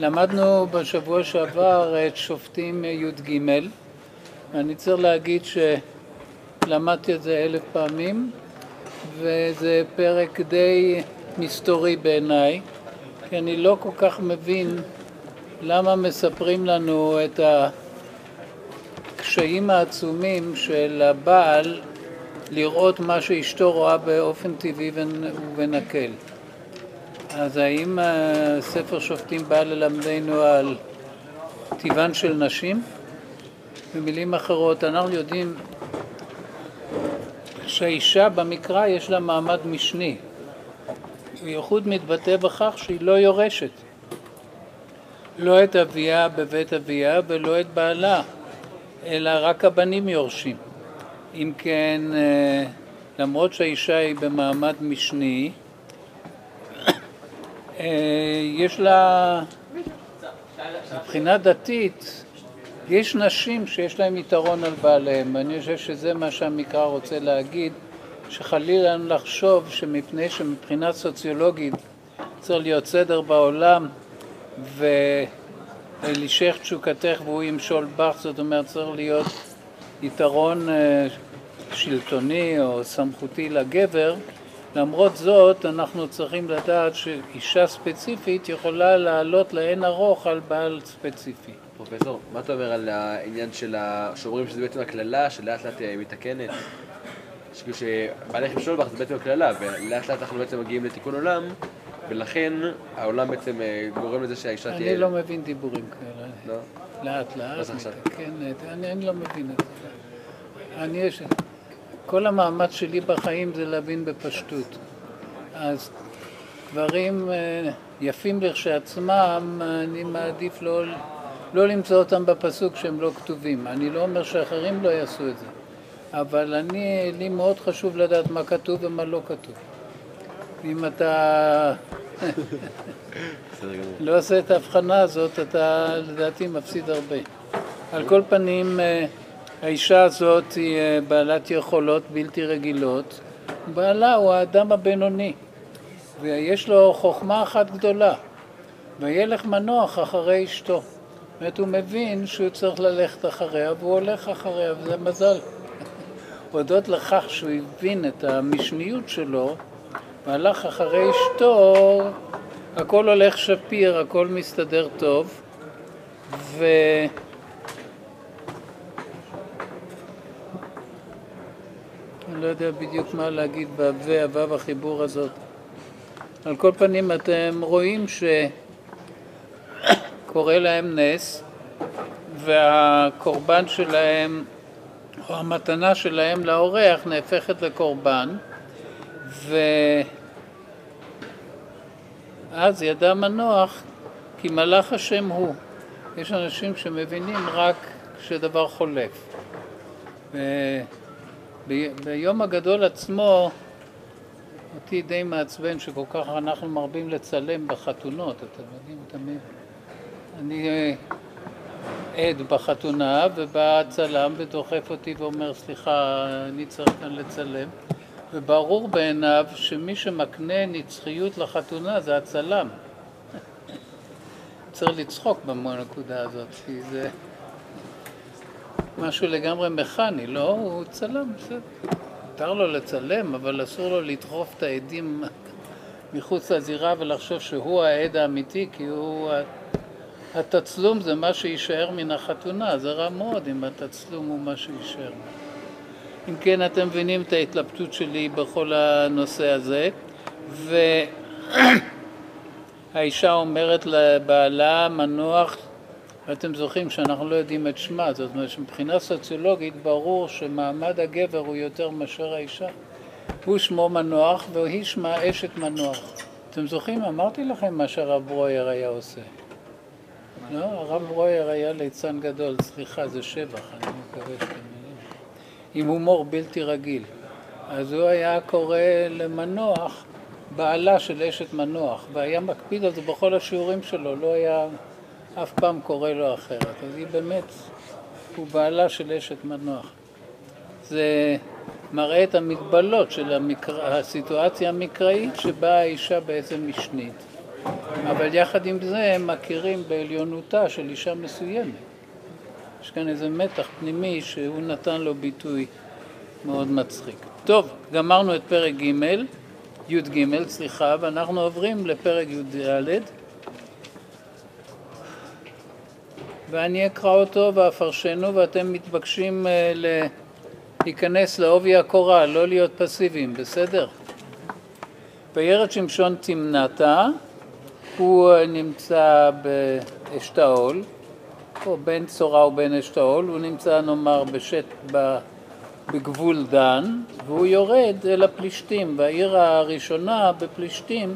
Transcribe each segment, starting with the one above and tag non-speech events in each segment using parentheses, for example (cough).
למדנו בשבוע שעבר את שופטים י"ג, ואני צריך להגיד שלמדתי את זה אלף פעמים, וזה פרק די מסתורי בעיניי, כי אני לא כל כך מבין למה מספרים לנו את הקשיים העצומים של הבעל לראות מה שאשתו רואה באופן טבעי ונקל. אז האם ספר שופטים בא ללמדנו על טבען של נשים? במילים אחרות, אנחנו יודעים שהאישה במקרא יש לה מעמד משני. בייחוד מתבטא בכך שהיא לא יורשת. לא את אביה בבית אביה ולא את בעלה, אלא רק הבנים יורשים. אם כן, למרות שהאישה היא במעמד משני, יש לה, מבחינה דתית, יש נשים שיש להן יתרון על בעליהן, ואני חושב שזה מה שהמקרא רוצה להגיד, שחלילה לנו לחשוב שמפני שמבחינה סוציולוגית צריך להיות סדר בעולם ולשך תשוקתך והוא ימשול בך, זאת אומרת צריך להיות יתרון שלטוני או סמכותי לגבר, למרות זאת אנחנו צריכים לדעת שאישה ספציפית יכולה לעלות לאין ארוך על בעל ספציפי. פרופסור, מה אתה אומר על העניין של ה... שאומרים שזה בעצם הקללה שלאט לאט מתקנת? שכאילו שבעלי חמשול בך זה בעצם הקללה ולאט לאט אנחנו בעצם מגיעים לתיקון עולם ולכן העולם בעצם גורם לזה שהאישה תהיה... אני לא מבין דיבורים כאלה. לא? לאט לאט. אני, אני לא מבין את זה. אני יש... כל המאמץ שלי בחיים זה להבין בפשטות. אז דברים יפים לכשעצמם, אני מעדיף לא, לא למצוא אותם בפסוק שהם לא כתובים. אני לא אומר שאחרים לא יעשו את זה, אבל אני, לי מאוד חשוב לדעת מה כתוב ומה לא כתוב. אם אתה (laughs) לא עושה את ההבחנה הזאת, אתה לדעתי מפסיד הרבה. על כל פנים, האישה הזאת היא בעלת יכולות בלתי רגילות, בעלה הוא האדם הבינוני, ויש לו חוכמה אחת גדולה, וילך מנוח אחרי אשתו. זאת אומרת, הוא מבין שהוא צריך ללכת אחריה, והוא הולך אחריה, וזה מזל. (laughs) הודות לכך שהוא הבין את המשניות שלו, והלך אחרי אשתו, הכל הולך שפיר, הכל מסתדר טוב, ו... לא יודע בדיוק מה להגיד ב"ו, הו"ו החיבור הזאת. על כל פנים אתם רואים שקורה להם נס והקורבן שלהם או המתנה שלהם לאורח נהפכת לקורבן ואז ידע מנוח כי מלאך השם הוא. יש אנשים שמבינים רק כשדבר חולף. ו... ביום הגדול עצמו אותי די מעצבן שכל כך אנחנו מרבים לצלם בחתונות, אתם יודעים, תמיד. אני עד בחתונה ובא צלם ודוחף אותי ואומר סליחה, אני צריך כאן לצלם וברור בעיניו שמי שמקנה נצחיות לחתונה זה הצלם. צריך לצחוק בנקודה הזאת, כי זה... משהו לגמרי מכני, לא? הוא צלם, בסדר. מותר לו לצלם, אבל אסור לו לדחוף את העדים מחוץ לזירה ולחשוב שהוא העד האמיתי, כי הוא... התצלום זה מה שיישאר מן החתונה, זה רע מאוד אם התצלום הוא מה שיישאר. אם כן, אתם מבינים את ההתלבטות שלי בכל הנושא הזה, והאישה אומרת לבעלה מנוח ואתם זוכרים שאנחנו לא יודעים את שמה, זאת אומרת שמבחינה סוציולוגית ברור שמעמד הגבר הוא יותר מאשר האישה. הוא שמו מנוח והיא שמה אשת מנוח. אתם זוכרים? אמרתי לכם מה שהרב ברויר היה עושה. לא, הרב ברויר היה ליצן גדול, סליחה, זה שבח, אני מקווה שאתם יודעים. עם הומור בלתי רגיל. אז הוא היה קורא למנוח בעלה של אשת מנוח, והיה מקפיד על זה בכל השיעורים שלו, לא היה... אף פעם קורא לו אחרת. אז היא באמת, הוא בעלה של אשת מנוח. זה מראה את המגבלות של המקרא, הסיטואציה המקראית שבה האישה בעצם משנית. אבל יחד עם זה הם מכירים בעליונותה של אישה מסוימת. יש כאן איזה מתח פנימי שהוא נתן לו ביטוי מאוד מצחיק. טוב, גמרנו את פרק ג', י"ג, סליחה, ואנחנו עוברים לפרק י"ד. ואני אקרא אותו ואפרשנו ואתם מתבקשים אה, להיכנס לעובי הקורה, לא להיות פסיביים, בסדר? וירד שמשון תמנתה, הוא אה, נמצא באשתאול, או בין צורה ובין אשתאול, הוא נמצא נאמר בשט, בגבול דן, והוא יורד אל הפלישתים, והעיר הראשונה בפלישתים,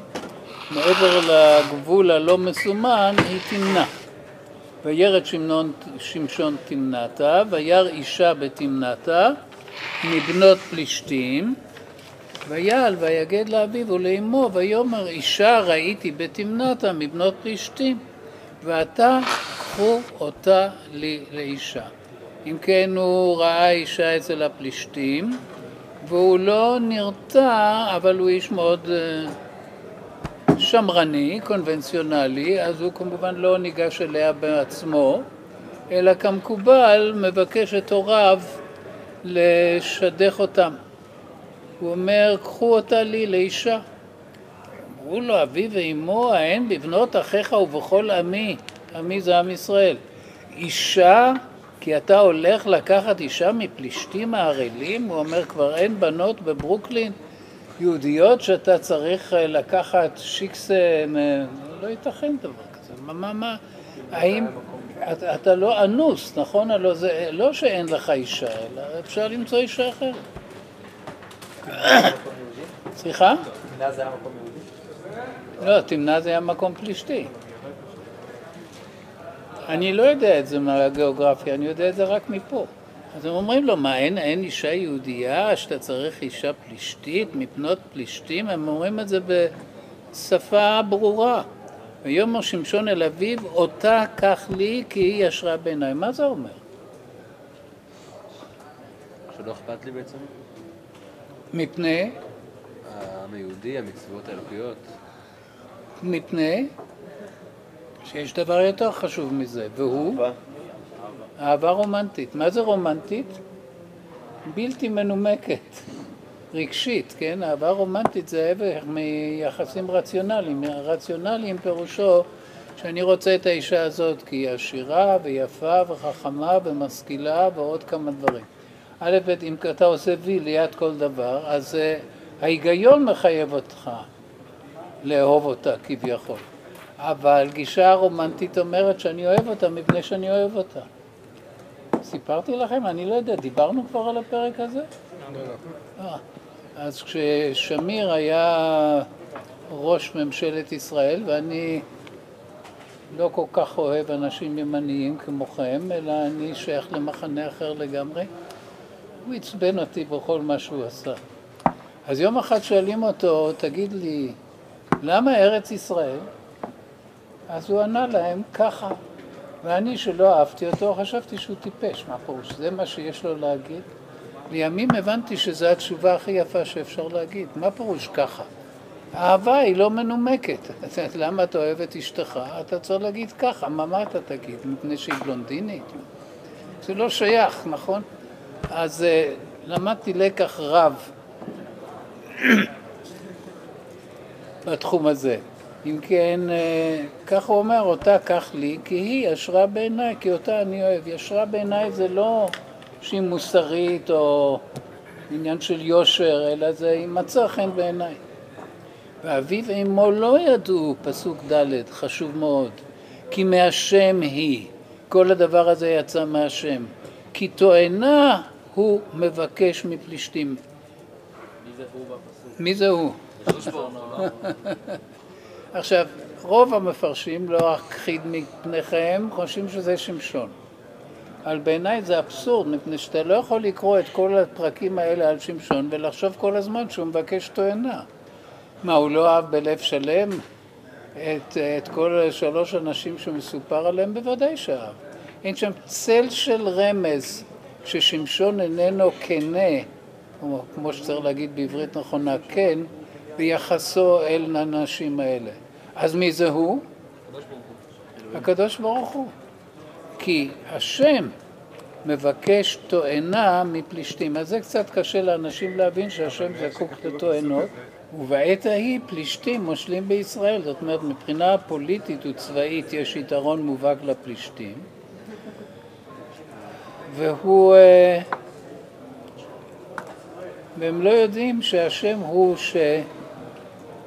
מעבר לגבול הלא מסומן, היא תמנה. וירד שמנון, שמשון תמנתה, וירא אישה בתמנתה מבנות פלישתים, ויעל ויגד לאביו ולאמו, ויאמר אישה ראיתי בתמנתה מבנות פלישתים, ועתה קחו אותה לי לאישה. אם כן הוא ראה אישה אצל הפלישתים, והוא לא נרתע, אבל הוא איש מאוד אה, שמרני, קונבנציונלי, אז הוא כמובן לא ניגש אליה בעצמו, אלא כמקובל מבקש את הוריו לשדך אותם. הוא אומר, קחו אותה לי לאישה. אמרו לו, אבי ואמו, האין בבנות אחיך ובכל עמי, עמי זה עם ישראל. אישה, כי אתה הולך לקחת אישה מפלישתים הערלים? הוא אומר, כבר אין בנות בברוקלין? יהודיות שאתה צריך אה, לקחת שיקסה, לא ייתכן דבר כזה. מה, מה, מה, האם, אתה, אתה לא אנוס, נכון? הלא זה לא שאין לך אישה, אלא אפשר למצוא אישה אחרת. סליחה? תמנה זה היה מקום יהודי? לא, תמנה זה היה מקום פלישתי. אני לא יודע את זה מהגיאוגרפיה, אני יודע את זה רק מפה. אז הם אומרים לו, מה, אין, אין אישה יהודייה שאתה צריך אישה פלישתית, מפנות פלישתים? הם אומרים את זה בשפה ברורה. ויאמר שמשון אל אביו, אותה קח לי כי היא ישרה בעיניי. מה זה אומר? שלא אכפת לי בעצם? מפני? העם היהודי, המצוות האלוקיות. מפני שיש דבר יותר חשוב מזה, והוא אהבה רומנטית. מה זה רומנטית? בלתי מנומקת, רגשית, כן? אהבה רומנטית זה ההפך מיחסים רציונליים. רציונליים פירושו שאני רוצה את האישה הזאת כי היא עשירה ויפה וחכמה ומשכילה ועוד כמה דברים. א' ב', אם אתה עושה וי ליד כל דבר, אז uh, ההיגיון מחייב אותך לאהוב אותה כביכול. אבל גישה רומנטית אומרת שאני אוהב אותה מפני שאני אוהב אותה. סיפרתי לכם? אני לא יודע, דיברנו כבר על הפרק הזה? לא. אז כששמיר היה ראש ממשלת ישראל, ואני לא כל כך אוהב אנשים ימניים כמוכם, אלא אני שייך למחנה אחר לגמרי, הוא עצבן אותי בכל מה שהוא עשה. אז יום אחד שואלים אותו, תגיד לי, למה ארץ ישראל? אז הוא ענה להם, ככה. ואני, שלא אהבתי אותו, חשבתי שהוא טיפש. מה פירוש? זה מה שיש לו להגיד? לימים הבנתי שזו התשובה הכי יפה שאפשר להגיד. מה פירוש ככה? אהבה היא לא מנומקת. (laughs) למה אתה אוהב את אשתך? אתה צריך להגיד ככה. מה, מה אתה תגיד? מפני שהיא בלונדינית? זה לא שייך, נכון? אז uh, למדתי לקח רב (coughs) בתחום הזה. אם כן, אה, כך הוא אומר, אותה קח לי, כי היא ישרה בעיניי, כי אותה אני אוהב. ישרה בעיניי זה לא שהיא מוסרית או עניין של יושר, אלא זה היא מצא חן בעיניי. ואביו ואמו לא ידעו, פסוק ד', חשוב מאוד, כי מהשם היא. כל הדבר הזה יצא מהשם. כי תואנה הוא מבקש מפלישתים. מי זה הוא? (laughs) עכשיו, רוב המפרשים, לא אכחיד מפניכם, חושבים שזה שמשון. אבל בעיניי זה אבסורד, מפני שאתה לא יכול לקרוא את כל הפרקים האלה על שמשון ולחשוב כל הזמן שהוא מבקש תואנה. מה, הוא לא אהב בלב שלם את, את כל שלוש הנשים שמסופר עליהם? בוודאי שאהב. אין שם צל של רמז ששמשון איננו כנה, כמו שצריך להגיד בעברית נכונה, כן, ביחסו אל הנשים האלה. אז מי זה הוא? הקדוש ברוך הוא. כי השם מבקש תואנה מפלישתים. אז זה קצת קשה לאנשים להבין שהשם זקוק לתואנות, ובעת ההיא פלישתים מושלים בישראל. זאת אומרת, מבחינה פוליטית וצבאית יש יתרון מובהק לפלישתים. והוא... אה, והם לא יודעים שהשם הוא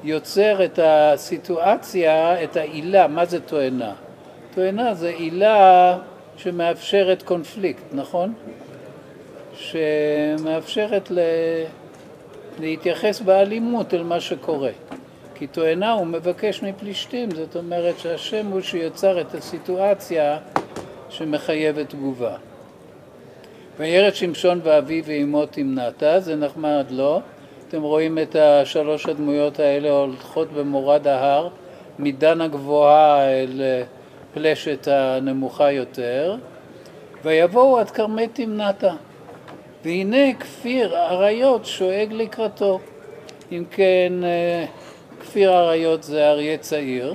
שיוצר את הסיטואציה, את העילה, מה זה תואנה? תואנה זה עילה שמאפשרת קונפליקט, נכון? שמאפשרת ל... להתייחס באלימות אל מה שקורה. כי תואנה הוא מבקש מפלישתים, זאת אומרת שהשם הוא שיוצר את הסיטואציה שמחייבת תגובה. וירד שמשון ואביו ואמו תמנעתה, זה נחמד, לא? אתם רואים את השלוש הדמויות האלה הולכות במורד ההר, מדן הגבוהה אל פלשת הנמוכה יותר, ויבואו עד כרמי תמנתה. והנה כפיר אריות שואג לקראתו. אם כן, אה, כפיר אריות זה אריה צעיר,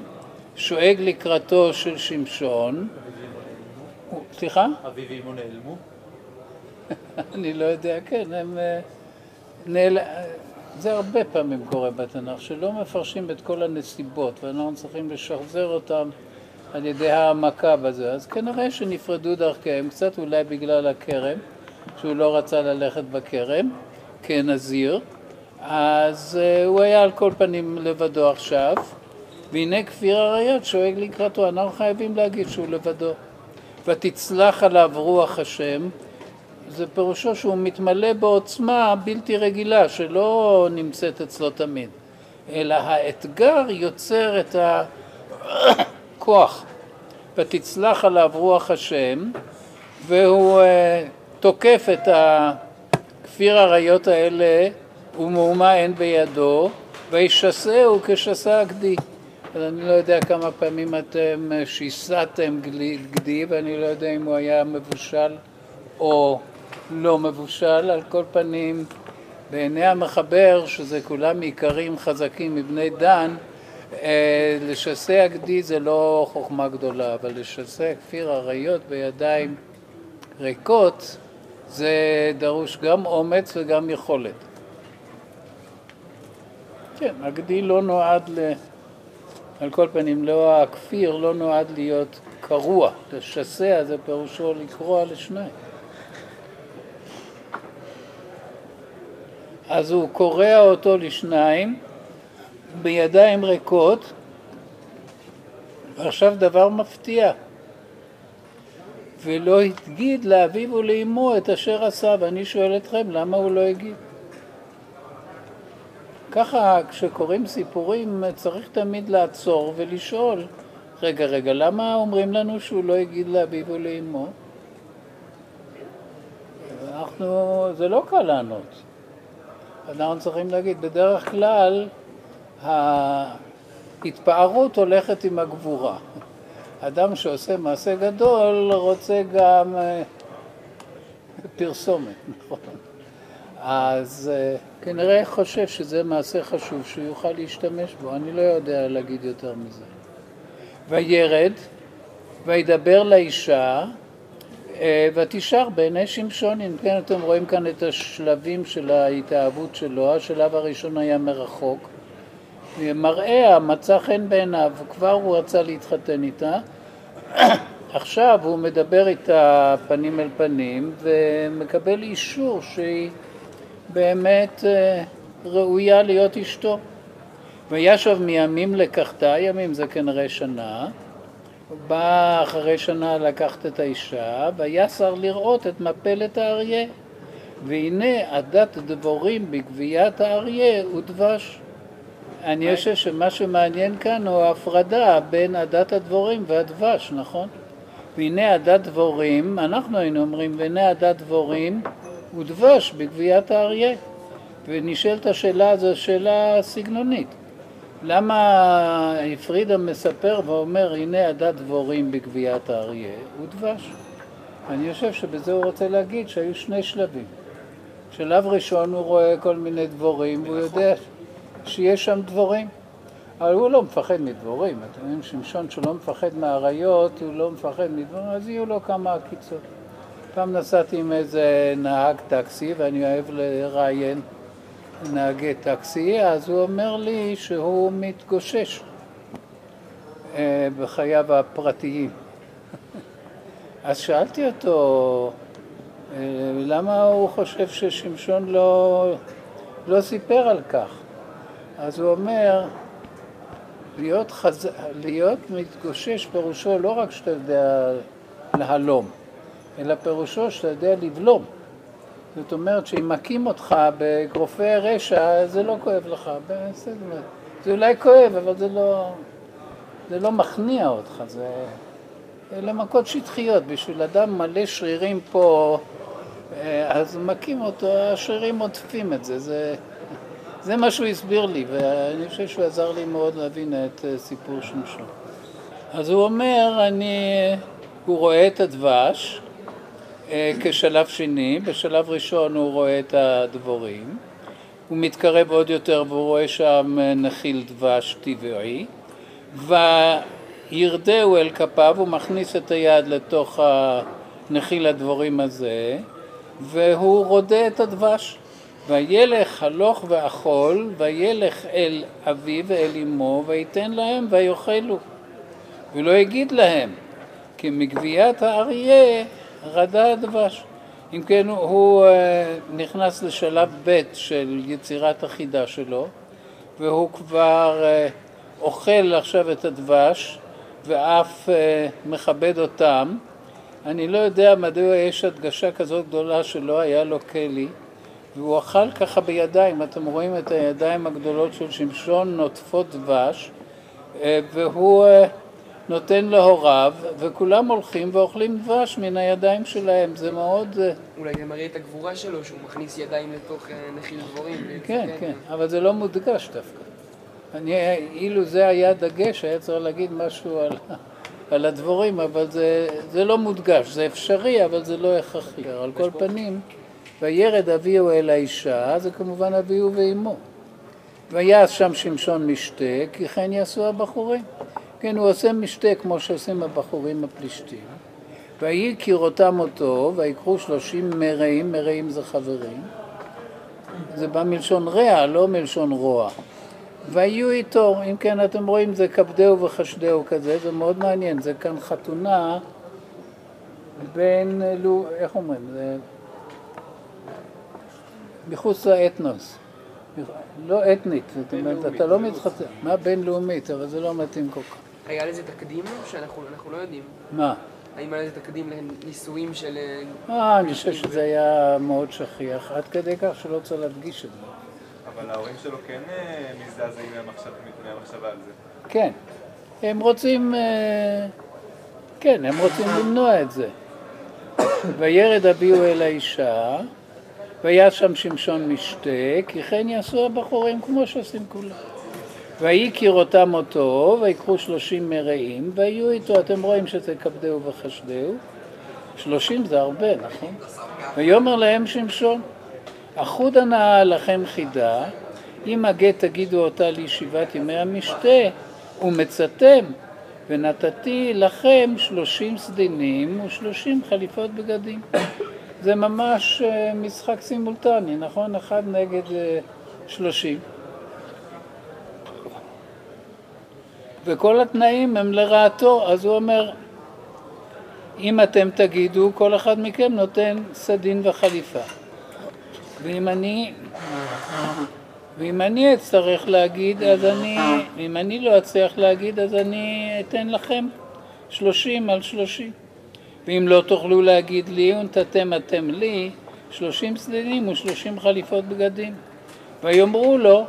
שואג לקראתו של שמשון. סליחה? אביו ואמו נעלמו? (laughs) אני לא יודע, כן, הם אה, נעל... זה הרבה פעמים קורה בתנ"ך, שלא מפרשים את כל הנסיבות ואנחנו צריכים לשחזר אותם על ידי העמקה בזה. אז כנראה שנפרדו דרכיהם, קצת אולי בגלל הכרם, שהוא לא רצה ללכת בכרם כנזיר, אז uh, הוא היה על כל פנים לבדו עכשיו, והנה כפיר אריות שואג לקראתו, אנחנו חייבים להגיד שהוא לבדו. ותצלח עליו רוח השם, זה פירושו שהוא מתמלא בעוצמה בלתי רגילה שלא נמצאת אצלו תמיד, אלא האתגר יוצר את הכוח. ותצלח עליו רוח השם, והוא uh, תוקף את הכפיר אריות האלה ומהומה אין בידו, וישסהו כשסה הגדי. אז אני לא יודע כמה פעמים אתם שיסעתם גדי, ואני לא יודע אם הוא היה מבושל או לא מבושל, על כל פנים בעיני המחבר, שזה כולם איכרים חזקים מבני דן, אה, לשסע הגדי זה לא חוכמה גדולה, אבל לשסע כפיר אריות בידיים ריקות זה דרוש גם אומץ וגם יכולת. כן, הגדי לא נועד ל... על כל פנים, לא הכפיר לא נועד להיות קרוע, לשסע זה פירושו לקרוע לשניים. אז הוא קורע אותו לשניים בידיים ריקות, ועכשיו דבר מפתיע, ולא הגיד לאביו ולאמו את אשר עשה, ואני שואל אתכם, למה הוא לא הגיד? ככה כשקוראים סיפורים צריך תמיד לעצור ולשאול, רגע, רגע, למה אומרים לנו שהוא לא הגיד לאביו ולאמו? אנחנו, זה לא קל לענות. אנחנו צריכים להגיד, בדרך כלל ההתפארות הולכת עם הגבורה. אדם שעושה מעשה גדול רוצה גם אה, פרסומת, (laughs) נכון? אז אה, כנראה חושב שזה מעשה חשוב שהוא יוכל להשתמש בו, אני לא יודע להגיד יותר מזה. וירד, וידבר לאישה, ותשאר בעיני שמשון, אם כן אתם רואים כאן את השלבים של ההתאהבות שלו, השלב הראשון היה מרחוק, מראה מצא חן בעיניו, כבר הוא רצה להתחתן איתה, (coughs) עכשיו הוא מדבר איתה פנים אל פנים ומקבל אישור שהיא באמת אה, ראויה להיות אשתו. וישב מימים לקחתה, ימים זה כנראה שנה, בא אחרי שנה לקחת את האישה, ויסר לראות את מפלת האריה. והנה עדת דבורים בגביית האריה הוא דבש. אני חושב שמה שמעניין כאן הוא ההפרדה בין עדת הדבורים והדבש, נכון? והנה עדת דבורים, אנחנו היינו אומרים, והנה עדת דבורים הוא דבש בגביית ונשאלת השאלה הזו שאלה סגנונית. למה פרידה מספר ואומר, הנה עדת דבורים בגביית האריה, הוא דבש. אני חושב שבזה הוא רוצה להגיד שהיו שני שלבים. שלב ראשון הוא רואה כל מיני דבורים והוא יודע שיש שם דבורים. אבל הוא לא מפחד מדבורים. אתם יודעים, שמשון שלא מפחד מאריות, הוא לא מפחד מדבורים, אז יהיו לו כמה עקיצות. פעם נסעתי עם איזה נהג טקסי, ואני אוהב לראיין נהגי טקסי, אז הוא אומר לי שהוא מתגושש אה, בחייו הפרטיים. (laughs) אז שאלתי אותו, אה, למה הוא חושב ששמשון לא, לא סיפר על כך? אז הוא אומר, להיות, חז... להיות מתגושש פירושו לא רק שאתה יודע להלום, אלא פירושו שאתה יודע לבלום. זאת אומרת שאם מכים אותך באגרופי רשע זה לא כואב לך, בסדר, זה אולי כואב אבל זה לא, זה לא מכניע אותך, זה אלה מכות שטחיות, בשביל אדם מלא שרירים פה אה, אז מכים אותו, השרירים עוטפים את זה, זה, זה מה שהוא הסביר לי ואני חושב שהוא עזר לי מאוד להבין את אה, סיפור שמשון. אז הוא אומר, אני, הוא רואה את הדבש כשלב שני, בשלב ראשון הוא רואה את הדבורים, הוא מתקרב עוד יותר והוא רואה שם נחיל דבש טבעי, וירדהו אל כפיו, הוא מכניס את היד לתוך נחיל הדבורים הזה, והוא רודה את הדבש. וילך הלוך ואכול, וילך אל אביו ואל אמו, ויתן להם ויאכלו. ולא יגיד להם, כי מגביית האריה רדה הדבש. אם כן, הוא אה, נכנס לשלב ב' של יצירת החידה שלו, והוא כבר אה, אוכל עכשיו את הדבש, ואף אה, מכבד אותם. אני לא יודע מדוע יש הדגשה כזאת גדולה שלא היה לו כלי, והוא אכל ככה בידיים, אתם רואים את הידיים הגדולות של שמשון נוטפות דבש, והוא נותן להוריו, וכולם הולכים ואוכלים דבש מן הידיים שלהם, זה מאוד... אה, אולי זה מראה את הגבורה שלו, שהוא מכניס ידיים לתוך אה, נחיל דבורים. כן, כן, אבל זה לא מודגש דווקא. אני, אילו זה היה דגש, היה צריך להגיד משהו על, (laughs) על הדבורים, אבל זה, זה לא מודגש, זה אפשרי, אבל זה לא הכרחי. על כל פנים, וירד אביהו אל האישה, זה כמובן אביהו ואימו. ויעש שם שמשון משתה, כי כן יעשו הבחורים. כן, הוא עושה משתה כמו שעושים הבחורים הפלישתים. ויהי כראותם אותו, ויקחו שלושים מרעים, מרעים זה חברים. זה בא מלשון רע, לא מלשון רוע. ויהיו איתו, אם כן אתם רואים זה כבדהו וחשדהו כזה, זה מאוד מעניין, זה כאן חתונה בין, איך אומרים, זה מחוץ לאתנוס. לא אתנית, זאת אומרת, אתה לא מתחתן, מה בינלאומית, אבל זה לא מתאים כל כך. היה לזה תקדים שאנחנו לא יודעים? מה? האם היה לזה תקדים לנישואים של... אה, אני חושב שזה היה מאוד שכיח, עד כדי כך שלא צריך להדגיש את זה. אבל ההורים שלו כן אה, מזדעזעים מהמחשבה על זה. כן, הם רוצים, אה, כן, הם רוצים למנוע את זה. וירד הביאו אל האישה, והיה שם שמשון משתה, כי כן יעשו הבחורים כמו שעושים כולם. ויהי כראותם אותו, ויקחו שלושים מרעים, ויהיו איתו, אתם רואים שזה כבדהו וחשדהו, שלושים זה הרבה, נכון? ויאמר להם שמשון, אחודה נאה לכם חידה, אם הגט תגידו אותה לישיבת ימי המשתה, ומצאתם, ונתתי לכם שלושים סדינים ושלושים חליפות בגדים. זה ממש אה, משחק סימולטני, נכון? אחד נגד אה, שלושים. וכל התנאים הם לרעתו, אז הוא אומר, אם אתם תגידו, כל אחד מכם נותן סדין וחליפה. ואם אני, ואם אני אצטרך להגיד, אז אני, אם אני לא אצליח להגיד, אז אני אתן לכם שלושים על שלושים. ואם לא תוכלו להגיד לי, ונתתם אתם לי, שלושים סדינים ושלושים חליפות בגדים. ויאמרו לו,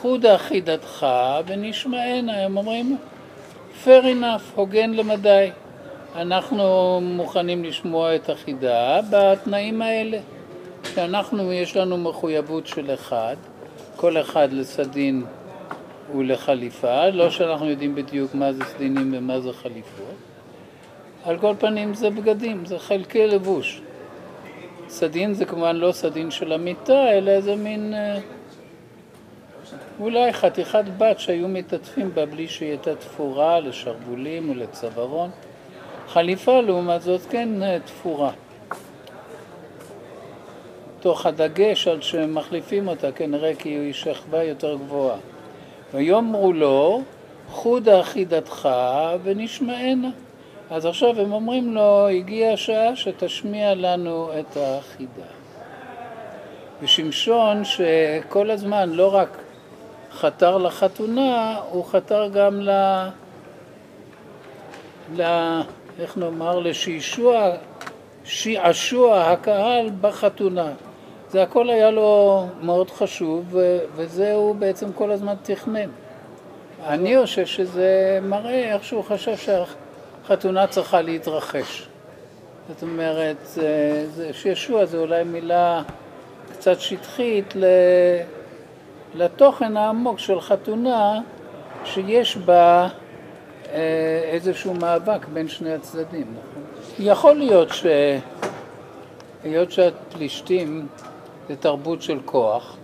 חודה חידתך ונשמענה, הם אומרים fair enough, הוגן למדי. אנחנו מוכנים לשמוע את החידה בתנאים האלה, שאנחנו, יש לנו מחויבות של אחד, כל אחד לסדין ולחליפה, לא שאנחנו יודעים בדיוק מה זה סדינים ומה זה חליפות. על כל פנים זה בגדים, זה חלקי לבוש. סדין זה כמובן לא סדין של המיטה, אלא איזה מין... אולי חתיכת בת שהיו מתעטפים בה בלי שהיא הייתה תפורה לשרוולים ולצווארון. חליפה לעומת זאת כן אה, תפורה. תוך הדגש על שמחליפים אותה כנראה כי היא שכבה יותר גבוהה. ויאמרו לו, חודה חידתך ונשמענה. אז עכשיו הם אומרים לו, הגיעה השעה שתשמיע לנו את החידה. ושמשון שכל הזמן לא רק חתר לחתונה, הוא חתר גם ל... ל... איך נאמר? לשעשוע, שעשוע הקהל בחתונה. זה הכל היה לו מאוד חשוב, וזה הוא בעצם כל הזמן תכנן. אני חושב שזה מראה איך שהוא חשב שהחתונה צריכה להתרחש. זאת אומרת, שישוע זה אולי מילה קצת שטחית לתוכן העמוק של חתונה שיש בה אה, איזשהו מאבק בין שני הצדדים, נכון? יכול להיות ש... היות שהפלישתים זה תרבות של כוח,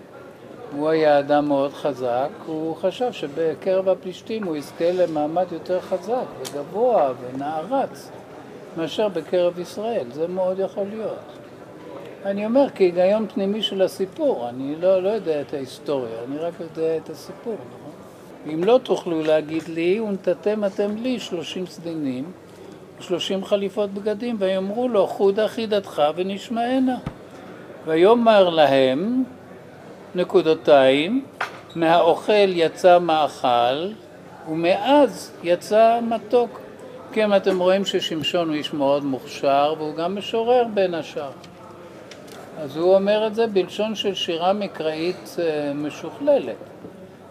הוא היה אדם מאוד חזק, הוא חשב שבקרב הפלישתים הוא יזכה למעמד יותר חזק וגבוה ונערץ מאשר בקרב ישראל, זה מאוד יכול להיות. אני אומר כהיגיון פנימי של הסיפור, אני לא, לא יודע את ההיסטוריה, אני רק יודע את הסיפור, נכון? אם לא תוכלו להגיד לי, ונתתם אתם לי שלושים סדינים, שלושים חליפות בגדים, ויאמרו לו, חודה חידתך ונשמענה. ויאמר להם, נקודותיים, מהאוכל יצא מאכל, ומאז יצא מתוק. כן, אתם רואים ששמשון הוא איש מאוד מוכשר, והוא גם משורר בין השאר. אז הוא אומר את זה בלשון של שירה מקראית אה, משוכללת.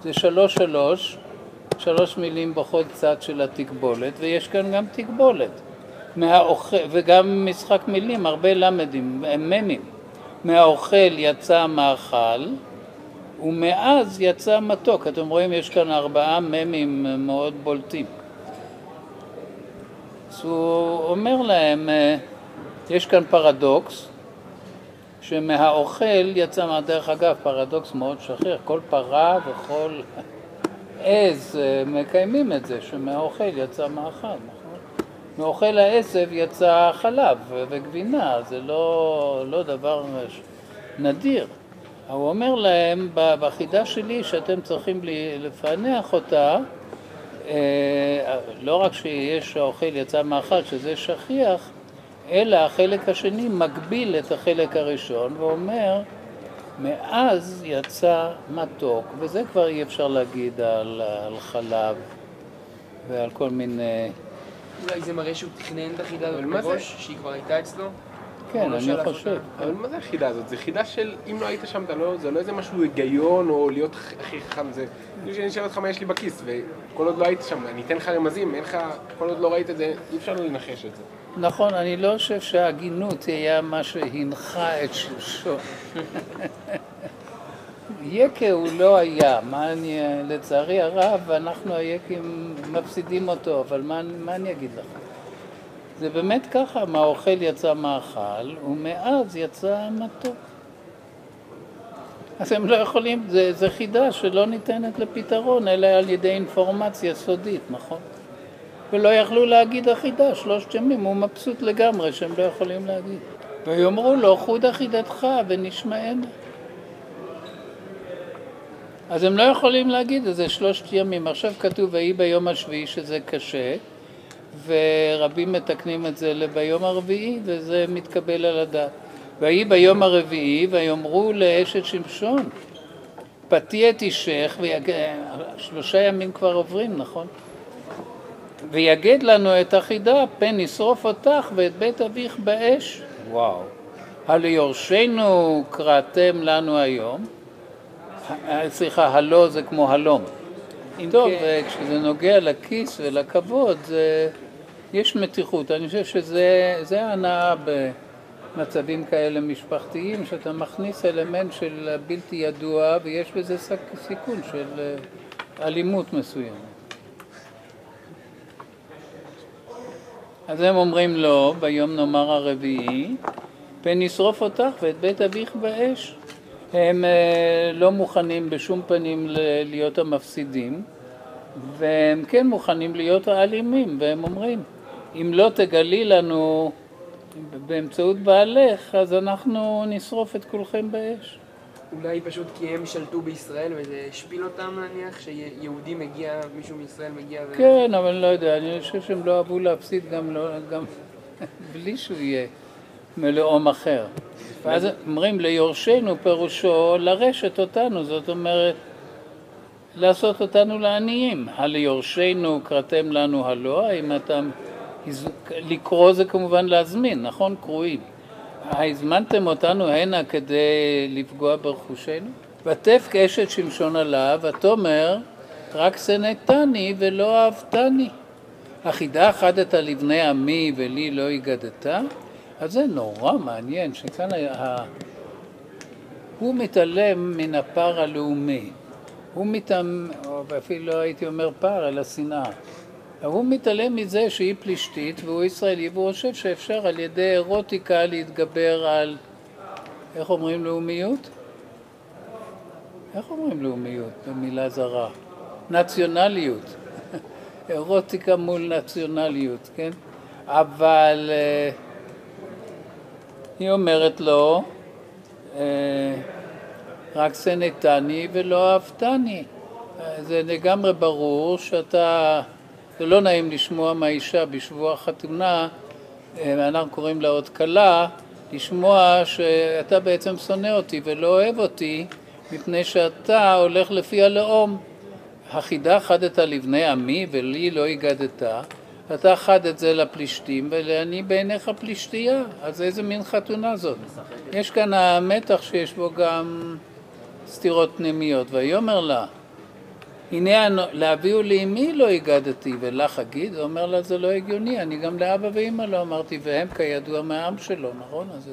זה שלוש שלוש, שלוש מילים בכל צד של התקבולת, ויש כאן גם תקבולת. מהאוכל, וגם משחק מילים, הרבה למדים, ממים. מהאוכל יצא מאכל, ומאז יצא מתוק. אתם רואים, יש כאן ארבעה ממים מאוד בולטים. אז הוא אומר להם, אה, יש כאן פרדוקס, שמהאוכל יצא, דרך אגב, פרדוקס מאוד שכיח, כל פרה וכל עז אה, מקיימים את זה, שמהאוכל יצא מאכל, נכון? מאוכל העשב יצא חלב וגבינה, זה לא, לא דבר נדיר. הוא אומר להם, בחידה שלי שאתם צריכים לפענח אותה, אה, לא רק שיש האוכל יצא מאכל, שזה שכיח, אלא החלק השני מגביל את החלק הראשון ואומר, מאז יצא מתוק, וזה כבר אי אפשר להגיד על, על חלב ועל כל מיני... אולי זה מראה שהוא תכנן את החידה הזאת מראש, שהיא כבר הייתה אצלו? כן, לא אני חושב. אבל מה זה החידה הזאת? זו חידה של אם לא היית שם, לא, זה לא איזה משהו היגיון או להיות הכי חכם, זה שאני אשאל אותך מה יש לי בכיס, וכל עוד לא היית שם, אני אתן לך רמזים, אין לך, כל עוד לא ראית את זה, אי אפשר לנחש את זה. נכון, אני לא חושב שההגינות היה מה שהנחה את שמשון. (laughs) יקה הוא לא היה, מה אני, לצערי הרב, אנחנו היקים מפסידים אותו, אבל מה, מה אני אגיד לך? זה באמת ככה, מהאוכל יצא מאכל, ומאז יצא מתוק. אז הם לא יכולים, זה, זה חידה שלא ניתנת לפתרון, אלא על ידי אינפורמציה סודית, נכון? ולא יכלו להגיד אחידה שלושת ימים, הוא מבסוט לגמרי שהם לא יכולים להגיד. ויאמרו לו, חוד אחידתך ונשמענה. אז הם לא יכולים להגיד את זה שלושת ימים. עכשיו כתוב, ויהי ביום השביעי שזה קשה, ורבים מתקנים את זה לביום הרביעי, וזה מתקבל על הדעת. ויהי ביום הרביעי, ויאמרו לאשת שמשון, פתי את אישך, ויג... שלושה ימים כבר עוברים, נכון? ויגד לנו את החידה, פן נשרוף אותך ואת בית אביך באש. וואו. הליורשנו קראתם לנו היום. סליחה, הלא זה כמו הלום. טוב, כן. כשזה נוגע לכיס ולכבוד, זה, יש מתיחות. אני חושב שזה הנאה במצבים כאלה משפחתיים, שאתה מכניס אלמנט של בלתי ידוע ויש בזה סיכון של אה, אלימות מסוימת. אז הם אומרים לו, ביום נאמר הרביעי, פן נשרוף אותך ואת בית אביך באש. הם אה, לא מוכנים בשום פנים להיות המפסידים, והם כן מוכנים להיות האלימים, והם אומרים, אם לא תגלי לנו באמצעות בעלך, אז אנחנו נשרוף את כולכם באש. אולי פשוט כי הם שלטו בישראל וזה השפיל אותם נניח, שיהודי מגיע, מישהו מישראל מגיע ו... כן, אבל אני לא יודע, אני חושב שהם לא אהבו להפסיד גם, לא, גם (laughs) בלי שהוא יהיה מלאום אחר. ואז אומרים ליורשנו פירושו לרשת אותנו, זאת אומרת לעשות אותנו לעניים. הליורשנו קראתם לנו הלא, האם אתה... לקרוא זה כמובן להזמין, נכון? קרואים. הזמנתם אותנו הנה כדי לפגוע ברכושנו? ותף כאשת שמשון עליו, ותאמר רק שנאתני ולא אהבתני. החידה אחדת לבני עמי ולי לא הגדת? אז זה נורא מעניין שכאן ה... הוא מתעלם מן הפער הלאומי. הוא מתעלם, או אפילו לא הייתי אומר פער, אלא שנאה. הוא מתעלם מזה שהיא פלישתית והוא ישראלי והוא חושב שאפשר על ידי אירוטיקה להתגבר על, איך אומרים לאומיות? איך אומרים לאומיות במילה זרה? נציונליות. (laughs) אירוטיקה מול נציונליות, כן? אבל אה, היא אומרת לו, אה, רק שנאתני ולא אהבתני. אה, זה לגמרי ברור שאתה, זה לא נעים לשמוע מהאישה בשבוע החתונה, אנחנו קוראים לה עוד כלה, לשמוע שאתה בעצם שונא אותי ולא אוהב אותי מפני שאתה הולך לפי הלאום. החידה חדת לבני עמי ולי לא הגדת, אתה חד את זה לפלישתים ואני בעיניך פלישתייה, אז איזה מין חתונה זאת? יש כאן המתח שיש בו גם סתירות פנימיות, ויאמר לה הנה לאביהו לאמי לא הגדתי ולך אגיד, הוא אומר לה זה לא הגיוני, אני גם לאבא ואמא לא אמרתי והם כידוע מהעם שלו, נכון? אז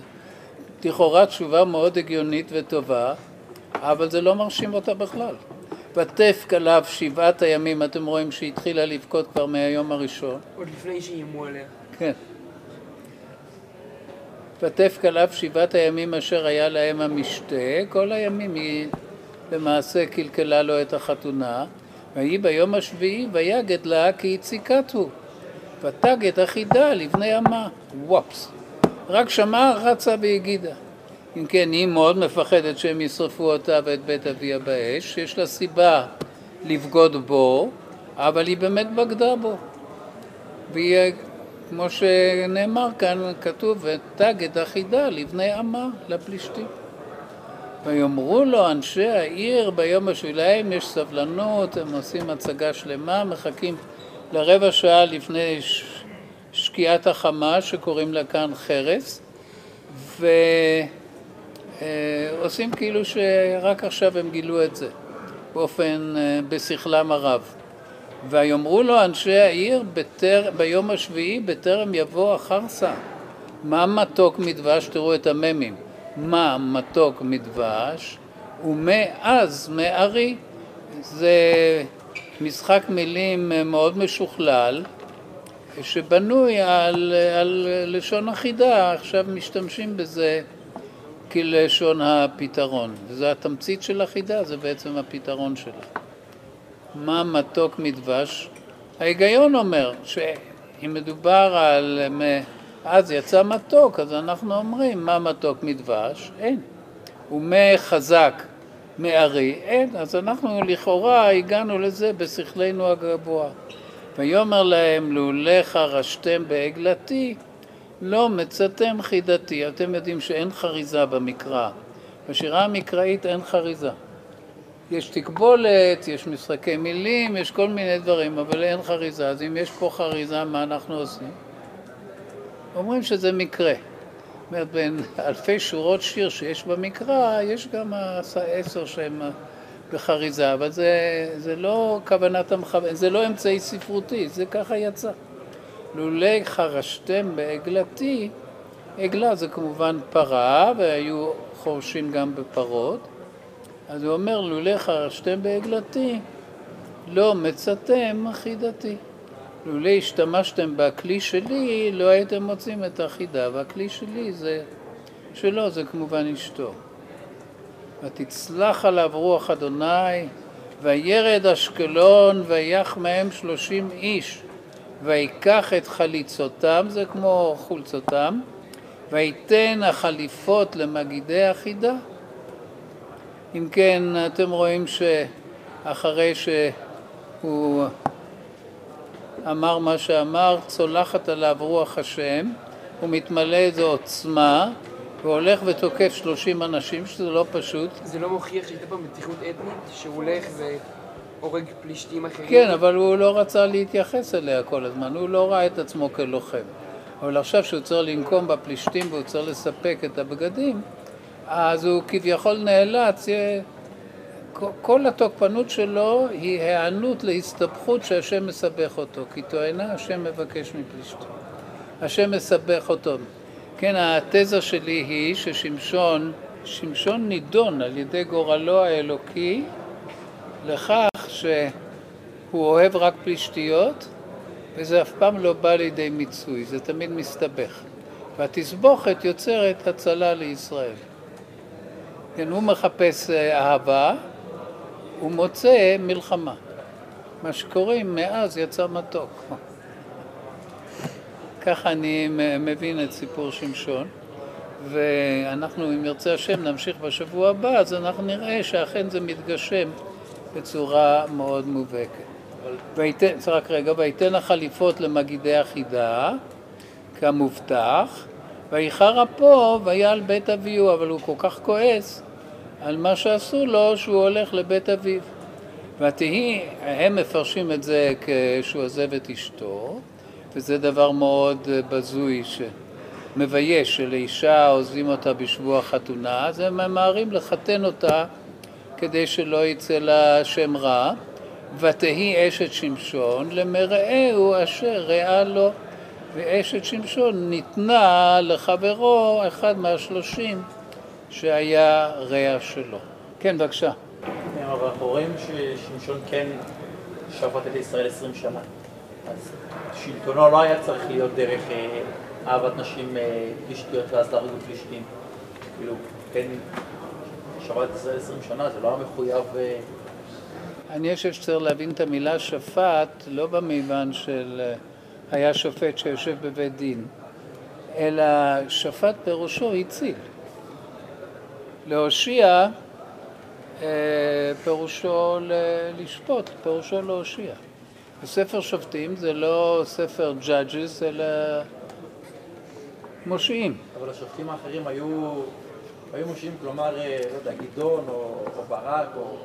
לכאורה תשובה מאוד הגיונית וטובה, אבל זה לא מרשים אותה בכלל. ותף כליו שבעת הימים, אתם רואים שהיא התחילה לבכות כבר מהיום הראשון. עוד לפני שאיימו עליה. כן. ותף כליו שבעת הימים אשר היה להם המשתה, כל הימים היא למעשה קלקלה לו את החתונה, ויהי ביום השביעי ויגד לה כי הציקתו, ותגד החידה לבני עמה, וופס. רק שמעה רצה והגידה. אם כן, היא מאוד מפחדת שהם ישרפו אותה ואת בית אביה באש, יש לה סיבה לבגוד בו, אבל היא באמת בגדה בו. והיא, כמו שנאמר כאן, כתוב, ותגד החידה לבני עמה, לפלישתים. ויאמרו לו אנשי העיר ביום השביליים יש סבלנות, הם עושים הצגה שלמה, מחכים לרבע שעה לפני שקיעת החמה שקוראים לה כאן חרס, ו... אה, כאילו שרק עכשיו הם גילו את זה, באופן, אה, בשכלם הרב. ויאמרו לו אנשי העיר בתר, ביום השביעי בטרם יבוא החרסה. מה מתוק מדבש? תראו את הממים. מה מתוק מדבש? ומאז מארי. זה משחק מילים מאוד משוכלל, שבנוי על, על לשון אחידה, עכשיו משתמשים בזה כלשון הפתרון. וזו התמצית של החידה, זה בעצם הפתרון שלה. מה מתוק מדבש? ההיגיון אומר שאם מדובר על... אז יצא מתוק, אז אנחנו אומרים מה מתוק מדבש? אין. ומה חזק מארי? אין. אז אנחנו לכאורה הגענו לזה בשכלנו הגבוה. ויאמר להם, לולך חרשתם בעגלתי, לא מצאתם חידתי. אתם יודעים שאין חריזה במקרא. בשירה המקראית אין חריזה. יש תקבולת, יש משחקי מילים, יש כל מיני דברים, אבל אין חריזה. אז אם יש פה חריזה, מה אנחנו עושים? אומרים שזה מקרה. זאת אומרת, בין אלפי שורות שיר שיש במקרא, יש גם עשר שהם בחריזה, אבל זה, זה לא כוונת המכוון, זה לא אמצעי ספרותי, זה ככה יצא. לולא חרשתם בעגלתי, עגלה זה כמובן פרה, והיו חורשים גם בפרות, אז הוא אומר, לולא חרשתם בעגלתי, לא מצאתם חידתי. לולא השתמשתם בכלי שלי, לא הייתם מוצאים את החידה, והכלי שלי זה שלו, זה כמובן אשתו. ותצלח עליו רוח אדוני, וירד אשקלון, ויח מהם שלושים איש, ויקח את חליצותם, זה כמו חולצותם, ויתן החליפות למגידי החידה. אם כן, אתם רואים שאחרי שהוא אמר מה שאמר, צולחת עליו רוח השם, הוא מתמלא איזו עוצמה, והולך ותוקף שלושים אנשים, שזה לא פשוט. זה לא מוכיח שהייתה פה מתיחות אתנית, שהוא הולך והורג פלישתים אחרים? כן, אבל הוא לא רצה להתייחס אליה כל הזמן, הוא לא ראה את עצמו כלוחם. אבל עכשיו שהוא צריך לנקום בפלישתים והוא צריך לספק את הבגדים, אז הוא כביכול נאלץ, אה, כל התוקפנות שלו היא היענות להסתבכות שהשם מסבך אותו, כי טוענה השם מבקש מפלישתים. השם מסבך אותו. כן, התזה שלי היא ששמשון, שמשון נידון על ידי גורלו האלוקי לכך שהוא אוהב רק פלישתיות וזה אף פעם לא בא לידי מיצוי, זה תמיד מסתבך. והתסבוכת יוצרת הצלה לישראל. כן, הוא מחפש אה, אהבה, הוא מוצא מלחמה. מה שקוראים, מאז יצא מתוק. ככה אני מבין את סיפור שמשון, ואנחנו, אם ירצה השם, נמשיך בשבוע הבא, אז אנחנו נראה שאכן זה מתגשם בצורה מאוד מובהקת. ויתן, רק רגע, ויתן החליפות למגידי החידה, כמובטח, ויחר אפו ויעל בית אביהו, אבל הוא כל כך כועס על מה שעשו לו, שהוא הולך לבית אביו. ותהי, הם מפרשים את זה כשהוא עוזב את אשתו, וזה דבר מאוד בזוי שמבייש, שלאישה עוזבים אותה בשבוע חתונה, אז הם ממהרים לחתן אותה כדי שלא יצא לה שם רע. ותהי אשת שמשון למרעהו אשר ראה לו ואשת שמשון ניתנה לחברו אחד מהשלושים שהיה רע שלו. כן, בבקשה. אבל אנחנו רואים ששמשון כן שפט את ישראל עשרים שנה. אז שלטונו לא היה צריך להיות דרך אה, אהבת נשים אה, פלישתיות ואז להרוג פלישתים. כאילו, כן שפט את ישראל עשרים שנה, זה לא היה מחויב... אה, אני חושב שצריך להבין את המילה שפט לא במובן של היה שופט שיושב בבית דין, אלא שפט פירושו הציל. להושיע אה, פירושו לשפוט, פירושו להושיע. בספר שופטים זה לא ספר judges אלא מושיעים. אבל השופטים האחרים היו, היו מושיעים, כלומר, אה, לא יודע, גדעון או, או ברק או...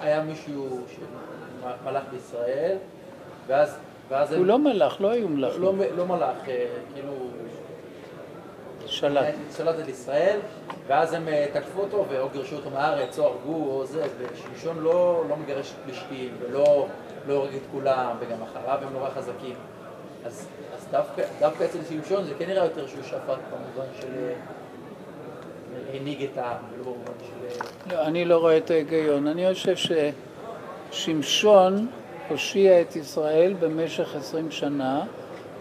היה מישהו שמלך בישראל, ואז... ואז הוא הם... לא מלך, לא היו מלכים. לא, לא מלך, אה, כאילו... שלט. שלט על ישראל, ואז הם אה, תקפו אותו, או גירשו אותו מהארץ, או הרגו, או זה, ושמשון לא, לא מגרש פלישתים, ולא לא הורג את כולם, וגם אחריו הם נורא חזקים. אז, אז דווקא, דווקא אצל שמשון זה כן נראה יותר שהוא שפט במובן של... אה, הנהיג את העם, ולא במובן של... לא, אני לא רואה את ההיגיון. אני חושב ששמשון הושיע את ישראל במשך עשרים שנה,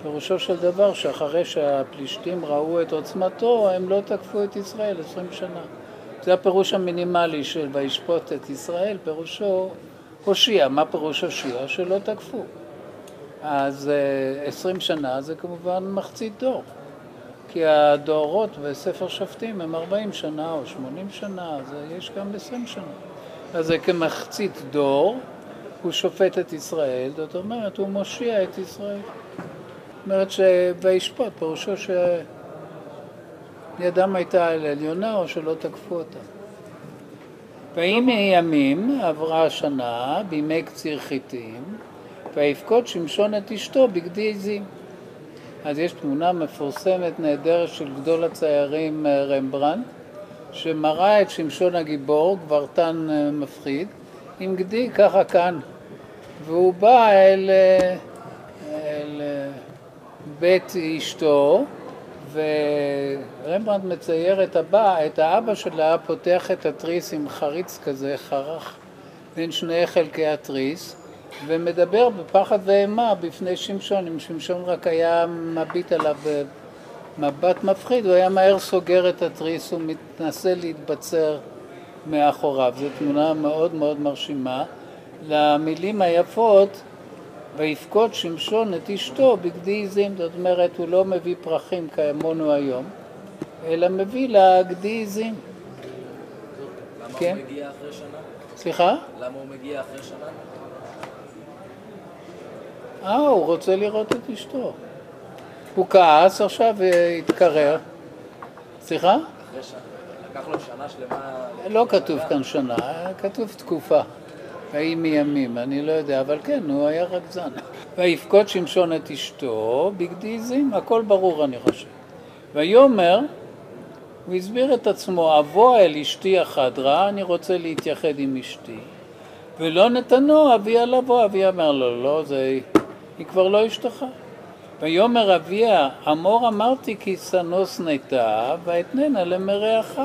פירושו של דבר שאחרי שהפלישתים ראו את עוצמתו, הם לא תקפו את ישראל עשרים שנה. זה הפירוש המינימלי של וישפוט את ישראל, פירושו הושיע. מה פירוש הושיע? שלא תקפו. אז אה, עשרים שנה זה כמובן מחצית דור. כי הדורות בספר שופטים הם 40 שנה או 80 שנה, אז יש גם 20 שנה. אז זה כמחצית דור, הוא שופט את ישראל, זאת אומרת, הוא מושיע את ישראל. אומרת שוישפוט, פירושו שידם הייתה על עליונה או שלא תקפו אותה. ויהי מימים עברה השנה בימי קציר חיטים, ויפקוד שמשון את אשתו בגדי עזים. אז יש תמונה מפורסמת נהדרת של גדול הציירים אה, רמברנד, שמראה את שמשון הגיבור, גברתן אה, מפחיד, עם גדי ככה כאן, והוא בא אל, אה, בית אשתו, ורמברנד מצייר את, הבא, את האבא שלה פותח את התריס עם חריץ כזה, חרך בין שני חלקי התריס, ומדבר בפחד ואימה בפני שמשון, אם שמשון רק היה מביט עליו במבט מפחיד, הוא היה מהר סוגר את התריס ומתנסה להתבצר מאחוריו. זו תמונה מאוד מאוד מרשימה. למילים היפות, ויפקוד שמשון את אשתו בגדי עזים, זאת אומרת, הוא לא מביא פרחים כמונו היום, אלא מביא לה גדי עזים. למה כן. הוא מגיע אחרי שנה? סליחה? למה הוא מגיע אחרי שנה? אה, הוא רוצה לראות את אשתו. הוא כעס, עכשיו אה, התקרר. סליחה? אחרי שנה. לקח לו שנה שלמה... לא כתוב כאן שנה, כתוב תקופה. ויהי מימים, אני לא יודע, אבל כן, הוא היה רגזן. ויפקוד שמשון את אשתו בגדי עזים, הכל ברור אני חושב. ויאמר, הוא הסביר את עצמו, אבוא אל אשתי החדרה, אני רוצה להתייחד עם אשתי. ולא נתנו אביה לבוא, אביה אמר לו, לא, זה, היא כבר לא אשתך. ויאמר אביה, אמור אמרתי כי שנוא שנאתה, ואתננה למרעך.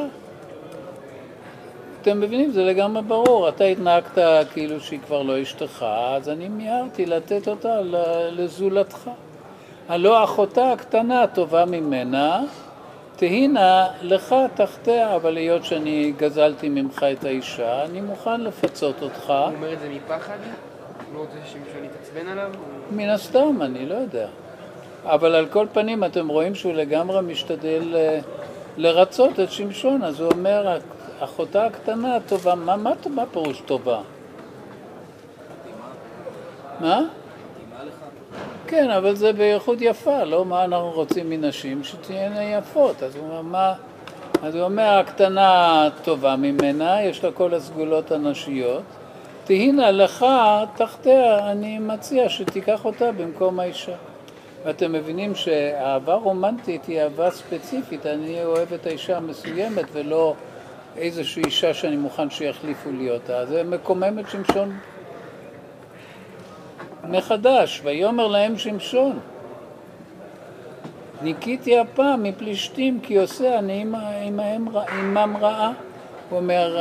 אתם מבינים? זה לגמרי ברור. אתה התנהגת כאילו שהיא כבר לא אשתך, אז אני מיהרתי לתת אותה לזולתך. הלא אחותה הקטנה טובה ממנה, תהינה לך תחתיה, אבל היות שאני גזלתי ממך את האישה, אני מוכן לפצות אותך. הוא אומר את זה מפחד? לא רוצה שמישהו יתעצבן עליו? מן הסתם, אני לא יודע. אבל על כל פנים אתם רואים שהוא לגמרי משתדל אה, לרצות את שמשון, אז הוא אומר, אחותה הקטנה טובה, מה, מה, מה פירוש טובה? מה? כן, אבל זה בייחוד יפה, לא מה אנחנו רוצים מנשים? שתהיינה יפות. אז הוא אומר, מה... אז הוא אומר, הקטנה טובה ממנה, יש לה כל הסגולות הנשיות, תהינה לך תחתיה, אני מציע שתיקח אותה במקום האישה. ואתם מבינים שאהבה רומנטית היא אהבה ספציפית, אני אוהב את האישה המסוימת ולא איזושהי אישה שאני מוכן שיחליפו לי אותה. זה מקומם את שמשון מחדש, ויאמר להם שמשון, ניקיתי הפעם מפלישתים כי עושה אני עמם רעה. הוא אומר,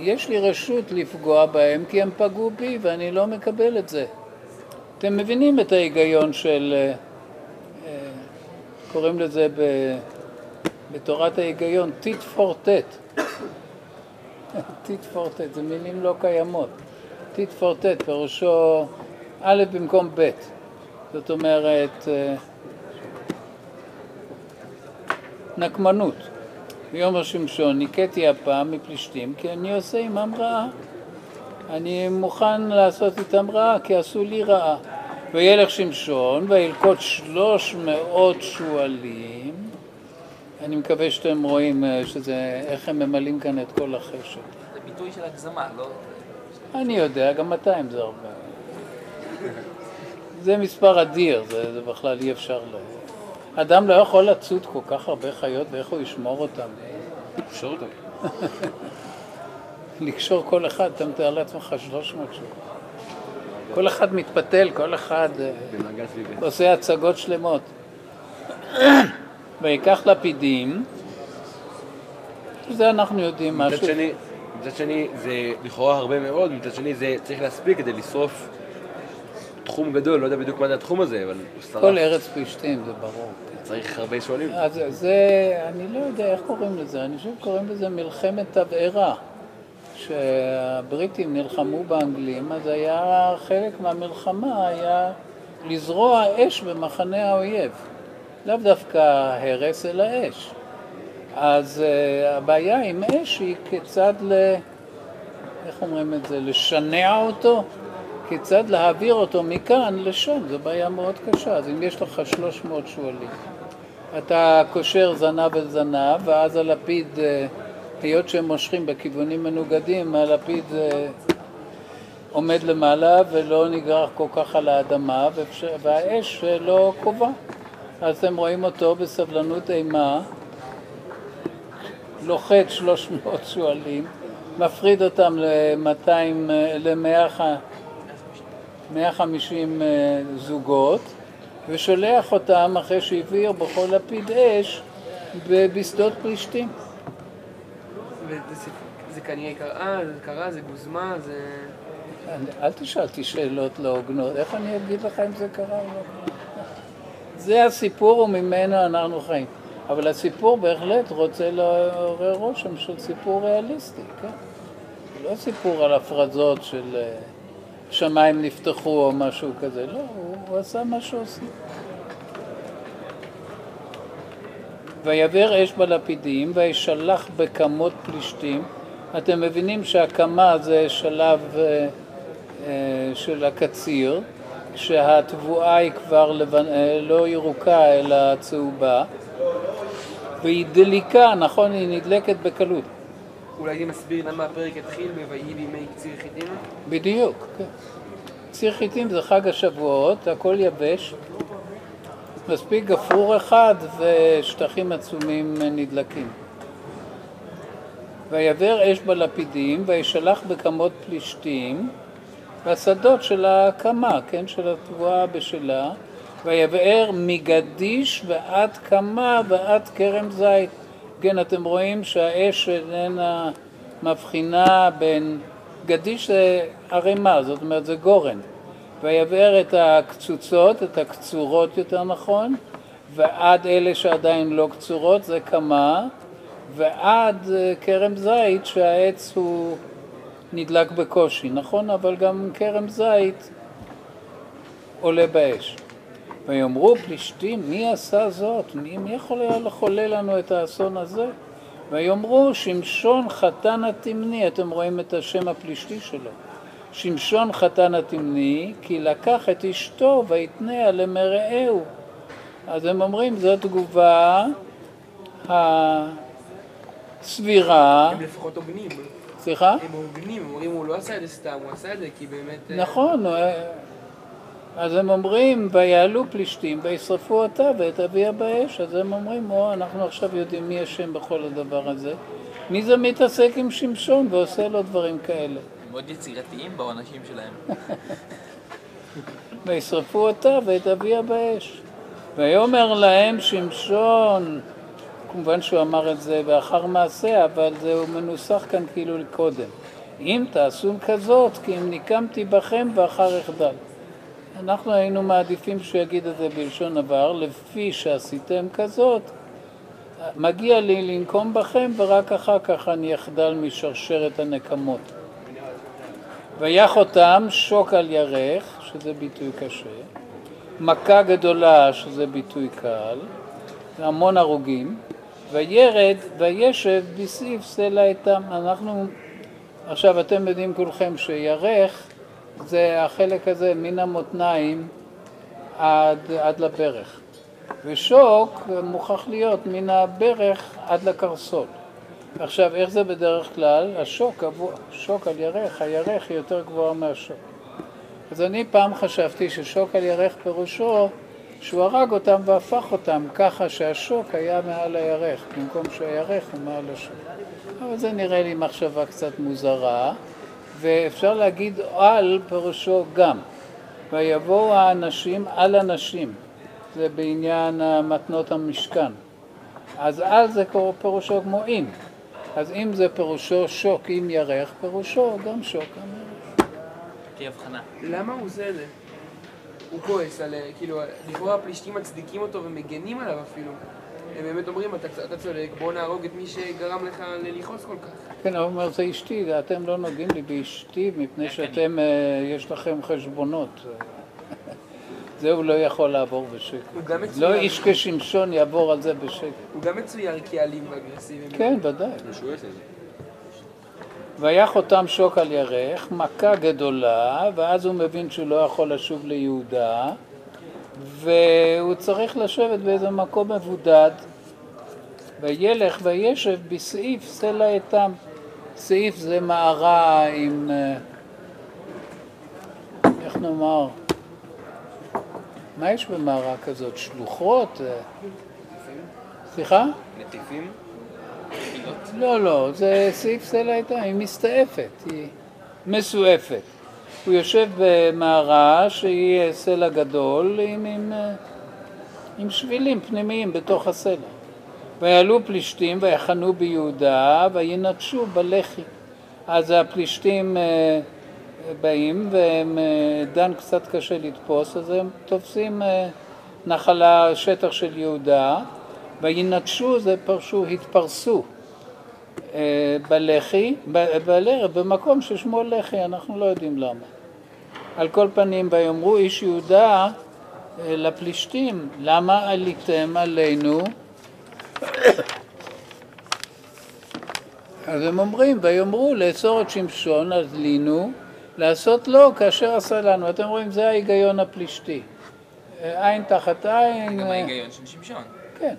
יש לי רשות לפגוע בהם כי הם פגעו בי ואני לא מקבל את זה. אתם מבינים את ההיגיון של, אה, אה, קוראים לזה ב, בתורת ההיגיון, tit for tat. For tat, זה מילים לא קיימות. for tat, פירושו א' במקום ב'. זאת אומרת, אה, נקמנות. ויאמר שמשון, ניקאתי הפעם מפלישתים כי אני עושה עמם רעה. אני מוכן לעשות איתם רעה כי עשו לי רעה. וילך שמשון וילקוט שלוש מאות שועלים. אני מקווה שאתם רואים אה, שזה, איך הם ממלאים כאן את כל החשת. זה ביטוי של הגזמה, לא... אני יודע, גם 200 זה הרבה. זה מספר אדיר, זה, זה בכלל אי אפשר ל... אדם לא יכול לצוד כל כך הרבה חיות ואיך הוא ישמור אותם. לקשור אותם. (laughs) לקשור כל אחד, אתה מתאר לעצמך 300 שעות. כל אחד מתפתל, כל אחד אה. עושה הצגות שלמות. ויקח לפידים, זה אנחנו יודעים מצד משהו. שני, מצד שני זה לכאורה הרבה מאוד, מצד שני זה צריך להספיק כדי לשרוף תחום גדול, לא יודע בדיוק מה זה התחום הזה, אבל הוא שרף. כל ארץ פלישתים, זה ברור. צריך הרבה שואלים. אז זה, אני לא יודע איך קוראים לזה, אני חושב שקוראים לזה מלחמת תבערה. כשהבריטים נלחמו באנגלים, אז היה חלק מהמלחמה היה לזרוע אש במחנה האויב. לאו דווקא הרס, אלא אש. אז uh, הבעיה עם אש היא כיצד ל... איך אומרים את זה? לשנע אותו? כיצד להעביר אותו מכאן לשם, זו בעיה מאוד קשה. אז אם יש לך 300 שועלים, אתה קושר זנב אל זנב, ואז הלפיד, אה, היות שהם מושכים בכיוונים מנוגדים, הלפיד אה, עומד למעלה ולא נגרר כל כך על האדמה, והאש לא קובע. אז אתם רואים אותו בסבלנות אימה, לוחץ 300 שועלים, מפריד אותם ל-200, ל-100, 150 זוגות, ושולח אותם אחרי שהבעיר בכל לפיד אש בשדות פלישתים. זה כנראה קרה, זה קרה, זה גוזמה, זה... אל תשאל אותי שאלות לא הוגנות, איך אני אגיד לך אם זה קרה או לא קרה? זה הסיפור וממנו אנחנו חיים. אבל הסיפור בהחלט רוצה לעורר רושם של סיפור ריאליסטי, כן? לא סיפור על הפרזות של אה, שמיים נפתחו או משהו כזה, לא, הוא, הוא עשה מה שעושים. ויבער אש בלפידים, וישלח בכמות פלישתים. אתם מבינים שהקמה זה שלב אה, אה, של הקציר, שהתבואה היא כבר לבנ... אה, לא ירוקה אלא צהובה, והיא דליקה, נכון, היא נדלקת בקלות. אולי הייתי מסביר למה הפרק התחיל ב"ויהי בימי קציר חיטים"? בדיוק, כן. ציר חיטים זה חג השבועות, הכל יבש. מספיק גפרור אחד ושטחים עצומים נדלקים. ויבער אש בלפידים, וישלח בכמות פלישתים, והשדות של הקמה, כן, של התבואה בשלה, ויבער מגדיש ועד קמה ועד כרם זית. כן, אתם רואים שהאש איננה מבחינה בין... גדיש זה ערימה, זאת אומרת זה גורן. ויבער את הקצוצות, את הקצורות יותר נכון, ועד אלה שעדיין לא קצורות זה קמה, ועד כרם זית שהעץ הוא נדלק בקושי, נכון? אבל גם כרם זית עולה באש. ויאמרו פלישתים, מי עשה זאת? מי, מי יכול היה לחולל לנו את האסון הזה? ויאמרו שמשון חתן התמני, אתם רואים את השם הפלישתי שלו. שמשון חתן התמני, כי לקח את אשתו ויתניה למרעהו. אז הם אומרים, זו תגובה הסבירה. הם לפחות הוגנים. סליחה? הם הוגנים, הם אומרים הוא לא עשה את זה סתם, הוא עשה את זה כי באמת... אה, נכון, אה, אז הם אומרים, ויעלו פלישתים וישרפו אותה ואת אביה באש, אז הם אומרים, או, אנחנו עכשיו יודעים מי אשם בכל הדבר הזה. מי זה מתעסק עם שמשון ועושה לו דברים כאלה? הם מאוד יצירתיים בעונשים שלהם. (laughs) וישרפו אותה ואת אביה באש. ויאמר להם שמשון, כמובן שהוא אמר את זה באחר מעשה, אבל זה הוא מנוסח כאן כאילו קודם. אם תעשו כזאת, כי אם ניקמתי בכם ואחר אחדל. אנחנו היינו מעדיפים שהוא יגיד את זה בלשון עבר, לפי שעשיתם כזאת, מגיע לי לנקום בכם ורק אחר כך אני אחדל משרשרת הנקמות. ויח אותם שוק על ירך, שזה ביטוי קשה, מכה גדולה, שזה ביטוי קל, המון הרוגים, וירד וישב בסעיף סלע איתם. אנחנו, עכשיו אתם יודעים כולכם שירך זה החלק הזה מן המותניים עד, עד לברך. ושוק מוכרח להיות מן הברך עד לקרסול. עכשיו, איך זה בדרך כלל? השוק, שוק על ירך, הירך היא יותר גבוהה מהשוק. אז אני פעם חשבתי ששוק על ירך פירושו שהוא הרג אותם והפך אותם ככה שהשוק היה מעל הירך, במקום שהירך הוא מעל השוק. אבל זה נראה לי מחשבה קצת מוזרה. ואפשר להגיד על פירושו גם. ויבואו האנשים על הנשים, זה בעניין מתנות המשכן. אז על זה פירושו כמו אם. אז אם זה פירושו שוק עם ירך, פירושו גם שוק עם ירך. תהיה הבחנה. למה הוא זה? הוא כועס על, כאילו, לכאורה הפלישתים מצדיקים אותו ומגנים עליו אפילו. הם באמת אומרים, אתה, אתה צודק, בוא נהרוג את מי שגרם לך ללכעוס כל כך. כן, הוא אומר, זה אשתי, אתם לא נוגעים לי באשתי מפני שאתם, אה, יש לכם חשבונות. (laughs) זה הוא לא יכול לעבור בשקט. הוא גם מצויר. לא איש כשמשון יעבור על זה בשקט. הוא גם מצויר כאלים ואגרסיבי. כן, ודאי. ויח אותם שוק על ירך, מכה גדולה, ואז הוא מבין שהוא לא יכול לשוב ליהודה, והוא צריך לשבת באיזה מקום מבודד, וילך וישב בסעיף סלע איתם. סעיף זה מערה עם, אה, איך נאמר, מה יש במערה כזאת? שלוחות? אה? סליחה? נטיפים? לא, לא, זה סעיף סלע איתה, היא מסתעפת, היא מסועפת. הוא יושב במערה שהיא סלע גדול עם, עם, עם שבילים פנימיים בתוך הסלע. ויעלו פלישתים ויחנו ביהודה וינטשו בלחי. אז הפלישתים אה, באים והם אה, דן קצת קשה לתפוס, אז הם תופסים אה, נחלה, שטח של יהודה, וינטשו זה פרשו, התפרסו. אה, בלח"י, ב- בל- במקום ששמו לח"י, אנחנו לא יודעים למה. על כל פנים, ויאמרו איש יהודה אה, לפלישתים, למה עליתם עלינו? אז הם אומרים, ויאמרו לאסור את שמשון, אז לינו, לעשות לו כאשר עשה לנו. אתם רואים, זה ההיגיון הפלישתי. אה, עין תחת עין. גם ההיגיון של שמשון. כן.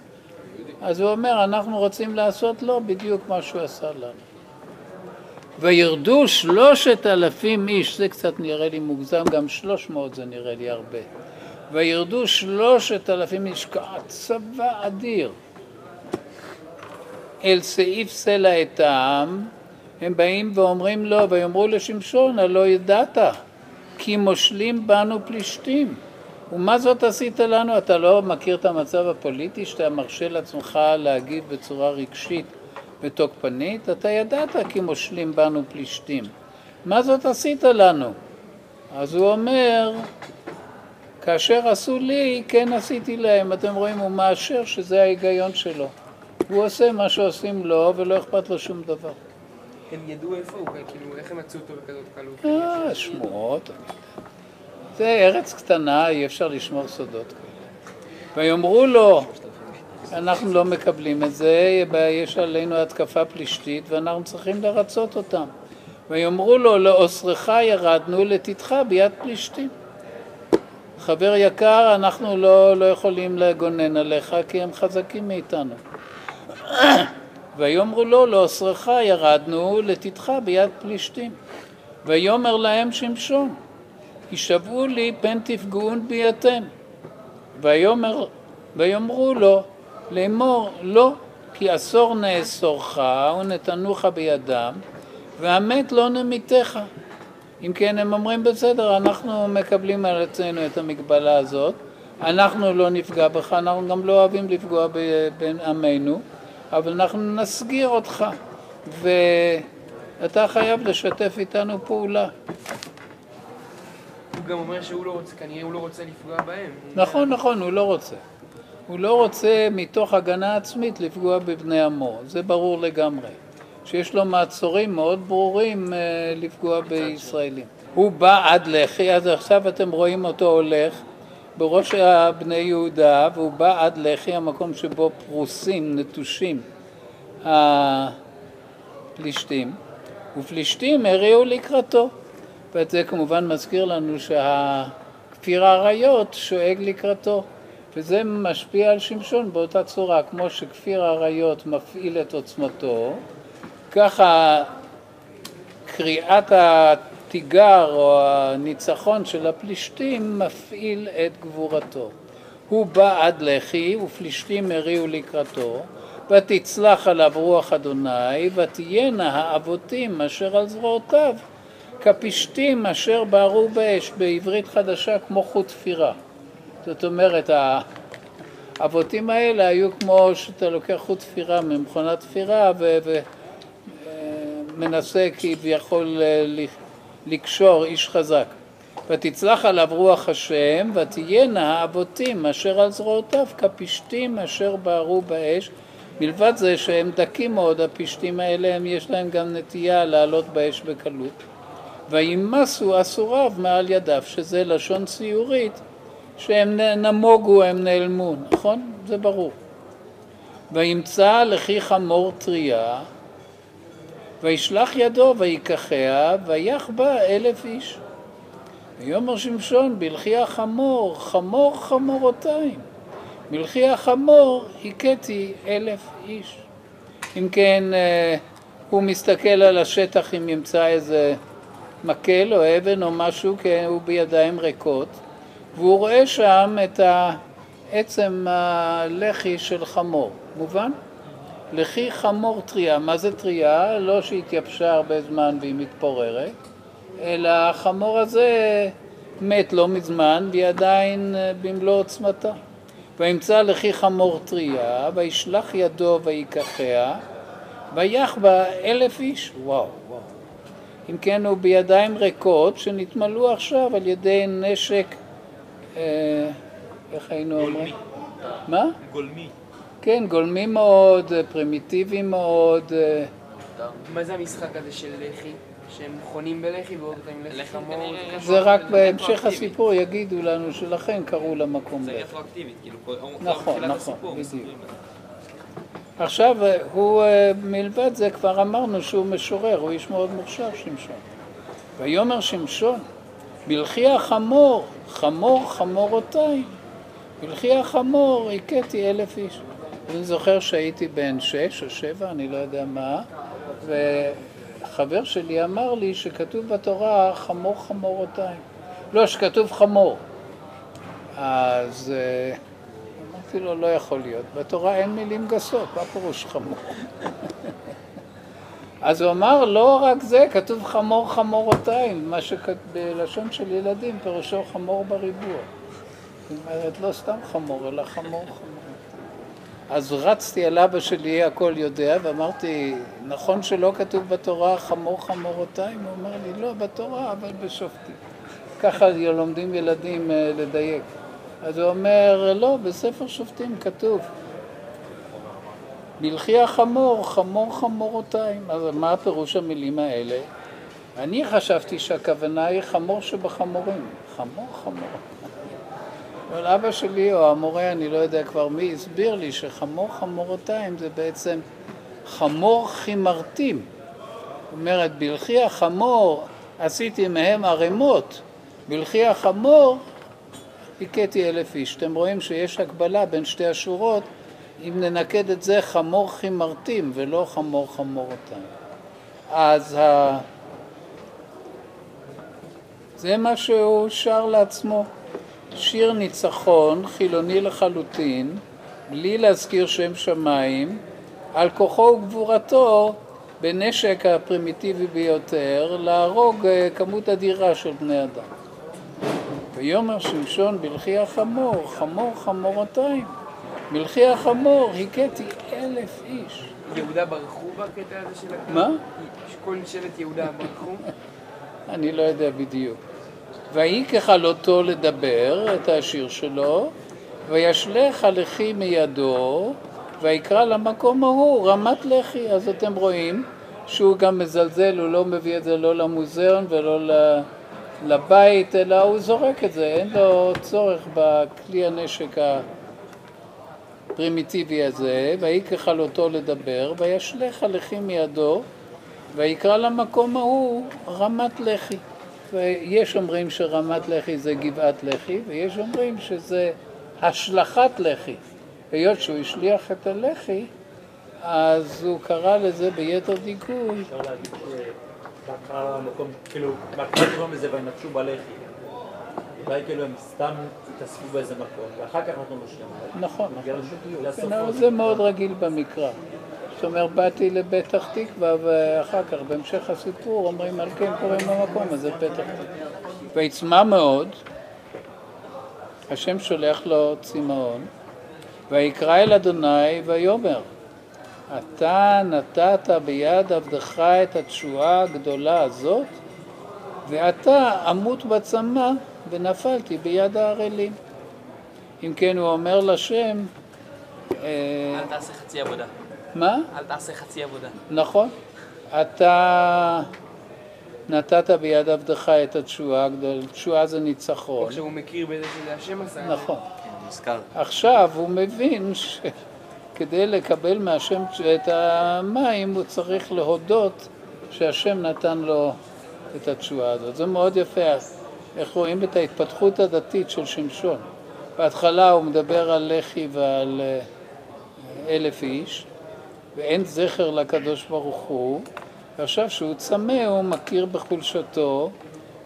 אז הוא אומר, אנחנו רוצים לעשות לו בדיוק מה שהוא עשה לנו. וירדו שלושת אלפים איש, זה קצת נראה לי מוגזם, גם שלוש מאות זה נראה לי הרבה. וירדו שלושת אלפים איש, צבא אדיר, אל סעיף סלע את העם, הם באים ואומרים לו, ויאמרו לשמשון, הלא ידעת, כי מושלים בנו פלישתים. ומה זאת עשית לנו? אתה לא מכיר את המצב הפוליטי שאתה מרשה לעצמך להגיב בצורה רגשית ותוקפנית? אתה ידעת כי מושלים בנו פלישתים. מה זאת עשית לנו? אז הוא אומר, כאשר עשו לי, כן עשיתי להם. אתם רואים, הוא מאשר שזה ההיגיון שלו. הוא עושה מה שעושים לו ולא אכפת לו שום דבר. הם ידעו איפה הוא, כאילו, איך הם מצאו אותו בכזאת קלות? אה, שמועות. זה ארץ קטנה, אי אפשר לשמור סודות כאלה. ויאמרו לו, אנחנו לא מקבלים את זה, יש עלינו התקפה פלישתית ואנחנו צריכים לרצות אותם. ויאמרו לו, לאוסרך ירדנו לתתך ביד פלישתים. חבר יקר, אנחנו לא, לא יכולים לגונן עליך כי הם חזקים מאיתנו. (clears throat) ויאמרו לו, לאוסרך ירדנו לתתך ביד פלישתים. ויאמר להם שמשון, הישבעו לי פן תפגעון בי אתם. ויאמר, ויאמרו לו, לאמור לא, כי אסור נאסורך ונתנוך בידם, והמת לא נמיתך. אם כן, הם אומרים, בסדר, אנחנו מקבלים על עצמנו את המגבלה הזאת, אנחנו לא נפגע בך, אנחנו גם לא אוהבים לפגוע בעמנו, אבל אנחנו נסגיר אותך, ואתה חייב לשתף איתנו פעולה. גם אומר שהוא לא רוצה, כנראה הוא לא רוצה לפגוע בהם. נכון, נכון, הוא לא רוצה. הוא לא רוצה מתוך הגנה עצמית לפגוע בבני עמו, זה ברור לגמרי. שיש לו מעצורים מאוד ברורים אה, לפגוע בישראלים. הוא בא עד לחי, אז עכשיו אתם רואים אותו הולך בראש בני יהודה, והוא בא עד לחי, המקום שבו פרוסים, נטושים, הפלישתים, ופלישתים הריעו לקראתו. ואת זה כמובן מזכיר לנו שהכפיר האריות שואג לקראתו. וזה משפיע על שמשון באותה צורה, כמו שכפיר האריות מפעיל את עוצמתו, ככה קריאת התיגר או הניצחון של הפלישתים מפעיל את גבורתו. הוא בא עד לחי ופלישתים הריעו לקראתו ותצלח עליו רוח אדוני ותהיינה האבותים אשר על זרועותיו כפשתים אשר בערו באש בעברית חדשה כמו חוט תפירה. זאת אומרת האבותים האלה היו כמו שאתה לוקח חוט תפירה ממכונת תפירה ומנסה כביכול לקשור איש חזק. ותצלח עליו רוח השם, ותהיינה האבותים אשר על זרועותיו כפשתים אשר בערו באש. מלבד זה שהם דקים מאוד, הפשתים האלה, הם יש להם גם נטייה לעלות באש בקלות. וימסו אסוריו מעל ידיו, שזה לשון ציורית, שהם נמוגו, הם נעלמו, נכון? זה ברור. וימצא לכי חמור טריה, וישלח ידו ויקחיה, ויח בה אלף איש. ויאמר שמשון, בלכי החמור, חמור חמורותיים. בלכי החמור הכיתי אלף איש. אם כן, הוא מסתכל על השטח אם ימצא איזה מקל או אבן או משהו, כי הוא בידיים ריקות, והוא רואה שם את עצם הלחי של חמור. מובן? לחי חמור טריה. מה זה טריה? לא שהתייבשה הרבה זמן והיא מתפוררת, אלא החמור הזה מת לא מזמן והיא עדיין במלוא עוצמתה. וימצא לכי חמור טריה, וישלח ידו ויקחיה, ויח בה אלף איש. וואו. אם כן, הוא בידיים ריקות שנתמלאו עכשיו על ידי נשק, אה, איך היינו אומרים? מה? גולמי. כן, גולמי מאוד, פרימיטיבי מאוד, מותר. מה זה המשחק הזה של לחי? שהם חונים בלחי ועוד עם לחי חמור? זה זה רק זה בהמשך. הסיפור יגידו לנו שלכן קראו למקום זה לחי. רטרואקטיבית, כאילו, נכון, נכון, בדיוק. עכשיו, אה, הוא, אה, מלבד זה כבר אמרנו שהוא משורר, הוא איש מאוד מוכשר, שמשון. ויאמר שמשון, בלכי החמור, חמור חמורותיי, בלכי החמור הכיתי אלף איש. אני זוכר שהייתי בן שש או שבע, אני לא יודע מה, וחבר שלי אמר לי שכתוב בתורה חמור חמורותיי. לא, שכתוב חמור. אז אה, אמרתי לו, לא יכול להיות. בתורה אין מילים גסות, מה פירוש חמור? אז הוא אמר, לא רק זה, כתוב חמור חמורותיים, מה שבלשון של ילדים פירושו חמור בריבוע. זאת אומרת, לא סתם חמור, אלא חמור חמור. אז רצתי אל אבא שלי, הכל יודע, ואמרתי, נכון שלא כתוב בתורה חמור חמורותיים? הוא אמר לי, לא, בתורה, אבל בשופטים. ככה לומדים ילדים אה, לדייק. אז הוא אומר, לא, בספר שופטים כתוב, מלכי החמור, חמור חמורותיים. אז מה פירוש המילים האלה? אני חשבתי שהכוונה היא חמור שבחמורים. חמור חמור. אבל אבא שלי או המורה, אני לא יודע כבר מי, הסביר לי שחמור חמורותיים זה בעצם חמור חימרתים. זאת אומרת, בלכי החמור עשיתי מהם ערימות, בלכי החמור הכיתי אלף איש. אתם רואים שיש הקבלה בין שתי השורות, אם ננקד את זה חמור חימרתים ולא חמור חמורותיים. אז ה... זה מה שהוא שר לעצמו. שיר ניצחון, חילוני לחלוטין, בלי להזכיר שם שמיים, על כוחו וגבורתו בנשק הפרימיטיבי ביותר, להרוג אה, כמות אדירה של בני אדם. ויאמר שמשון בלכי החמור, חמור חמורותיים, בלכי החמור הכיתי אלף איש. יהודה ברחו בקטע הזה של הקרב? מה? כל שבט יהודה ברחו? (laughs) אני לא יודע בדיוק. ויהי ככלותו לדבר את השיר שלו, וישלך הלחי מידו, ויקרא למקום ההוא רמת לחי. אז אתם רואים שהוא גם מזלזל, הוא לא מביא את זה לא למוזיאון ולא ל- לבית, אלא הוא זורק את זה, אין לו צורך בכלי הנשק הפרימיטיבי הזה. ויהי ככלותו לדבר, וישלך הלחי מידו, ויקרא למקום ההוא רמת לחי. ויש אומרים שרמת לחי זה גבעת לחי, ויש אומרים שזה השלכת לחי. היות שהוא השליח את הלחי, אז הוא קרא לזה ביתר דיכוי. אפשר להגיד שבהתחלה המקום, כאילו, בהתחלה קוראים לזה וינטשו בלחי. אולי כאילו הם סתם התאספו באיזה מקום, ואחר כך נתנו שם. נכון, נכון. כן, עוד. זה מאוד רגיל במקרא. זאת אומרת, באתי לפתח תקווה, ואחר כך, בהמשך הסיפור, אומרים על כן קוראים למקום הזה פתח תקווה. ויצמא מאוד, השם שולח לו צמאון, ויקרא אל אדוני ויאמר, אתה נתת ביד עבדך את התשועה הגדולה הזאת, ועתה אמות בצמא ונפלתי ביד הערלים. אם כן, הוא אומר לשם, אה, אל תעשה חצי עבודה. מה? אל תעשה חצי עבודה. נכון. אתה נתת ביד עבדך את התשועה הגדולה, תשועה זה ניצחון. עכשיו הוא מכיר בזה שזה השם עשה. נכון. נזכר. עכשיו הוא מבין שכדי לקבל מהשם את המים הוא צריך להודות שהשם נתן לו את התשועה הזאת. זה מאוד יפה. איך רואים את ההתפתחות הדתית של שמשון. בהתחלה הוא מדבר על לחי ועל אה, אלף איש, ואין זכר לקדוש ברוך הוא, ועכשיו שהוא צמא הוא מכיר בחולשתו,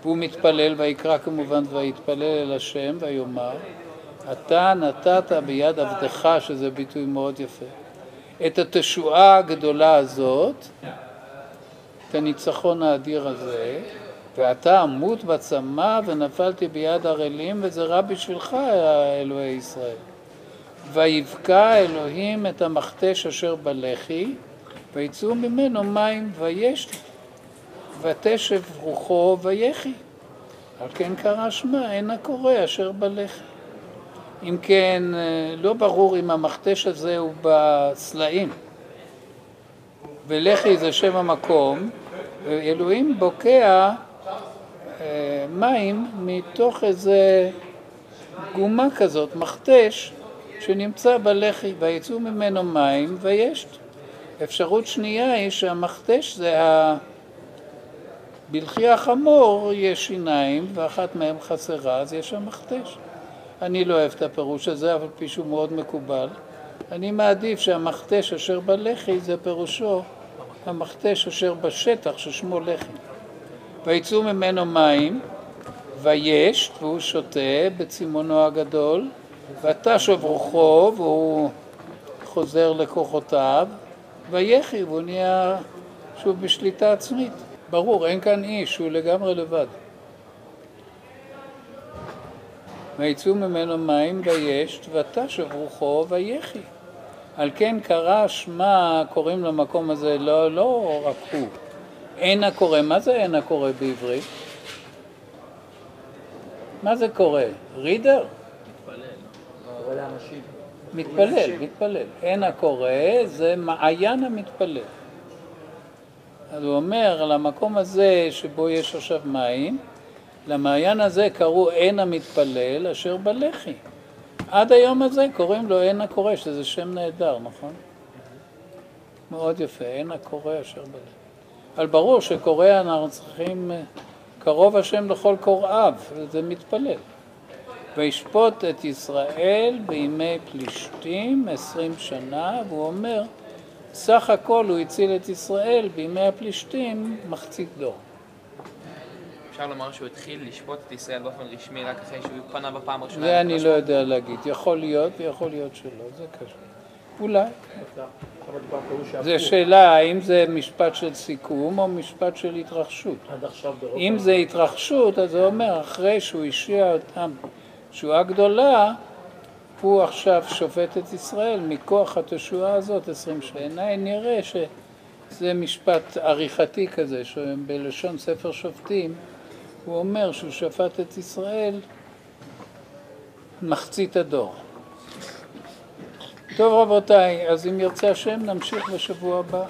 והוא מתפלל, ויקרא כמובן ויתפלל אל השם ויאמר, אתה נתת ביד עבדך, שזה ביטוי מאוד יפה, את התשועה הגדולה הזאת, את הניצחון האדיר הזה, ואתה אמות בצמא ונפלתי ביד ערלים, וזה רע בשבילך, אלוהי ישראל. ויבקע אלוהים את המכתש אשר בלחי, ויצאו ממנו מים ויש ותשב רוחו ויחי. על כן קרא שמה, אין הקורא אשר בלחי. אם כן, לא ברור אם המכתש הזה הוא בסלעים. ולח"י זה שם המקום, ואלוהים בוקע אה, מים מתוך איזה גומה כזאת, מכתש, שנמצא בלח"י, ויצאו ממנו מים וישת. אפשרות שנייה היא שהמכתש זה ה... בלחי החמור יש שיניים ואחת מהן חסרה, אז יש שם מכתש. אני לא אוהב את הפירוש הזה, אבל פי שהוא מאוד מקובל. אני מעדיף שהמכתש אשר בלח"י זה פירושו המכתש אשר בשטח ששמו לח"י. ויצאו ממנו מים, ויש, והוא שותה בצימונו הגדול, ותשוב רוחו, והוא חוזר לכוחותיו, ויחי, והוא נהיה שוב בשליטה עצמית. ברור, אין כאן איש, הוא לגמרי לבד. ויצאו ממנו מים וישת, ותשב רוחו ויחי. על כן קרא שמה, קוראים למקום הזה, לא, לא רק הוא. אין הקורא, מה זה אין הקורא בעברית? מה זה קורא? רידר? לאנשים. מתפלל, מתפלל. אין הקורא זה מעיין המתפלל. אז הוא אומר, למקום הזה שבו יש עכשיו מים, למעיין הזה קראו עין המתפלל אשר בלח"י. עד היום הזה קוראים לו עין הקורא, שזה שם נהדר, נכון? מאוד יפה, עין הקורא אשר בלח"י. אבל ברור שקורא אנחנו צריכים, קרוב השם לכל קוראיו, זה מתפלל. וישפוט את ישראל בימי פלישתים עשרים שנה, והוא אומר, סך הכל הוא הציל את ישראל בימי הפלישתים מחצית דור. אפשר לומר שהוא התחיל לשפוט את ישראל באופן רשמי רק אחרי שהוא פנה בפעם הראשונה. זה אני לא יודע להגיד, יכול להיות ויכול להיות שלא, זה קשה. אולי. זו. שאלה האם זה משפט של סיכום או משפט של התרחשות. עד עכשיו ברוב... אם זה התרחשות, אז זה אומר, אחרי שהוא השביע אותם תשועה גדולה, הוא עכשיו שופט את ישראל מכוח התשועה הזאת עשרים שנה. בעיניי נראה שזה משפט עריכתי כזה, שבלשון ספר שופטים הוא אומר שהוא שפט את ישראל מחצית הדור. טוב רבותיי, אז אם ירצה השם נמשיך בשבוע הבא.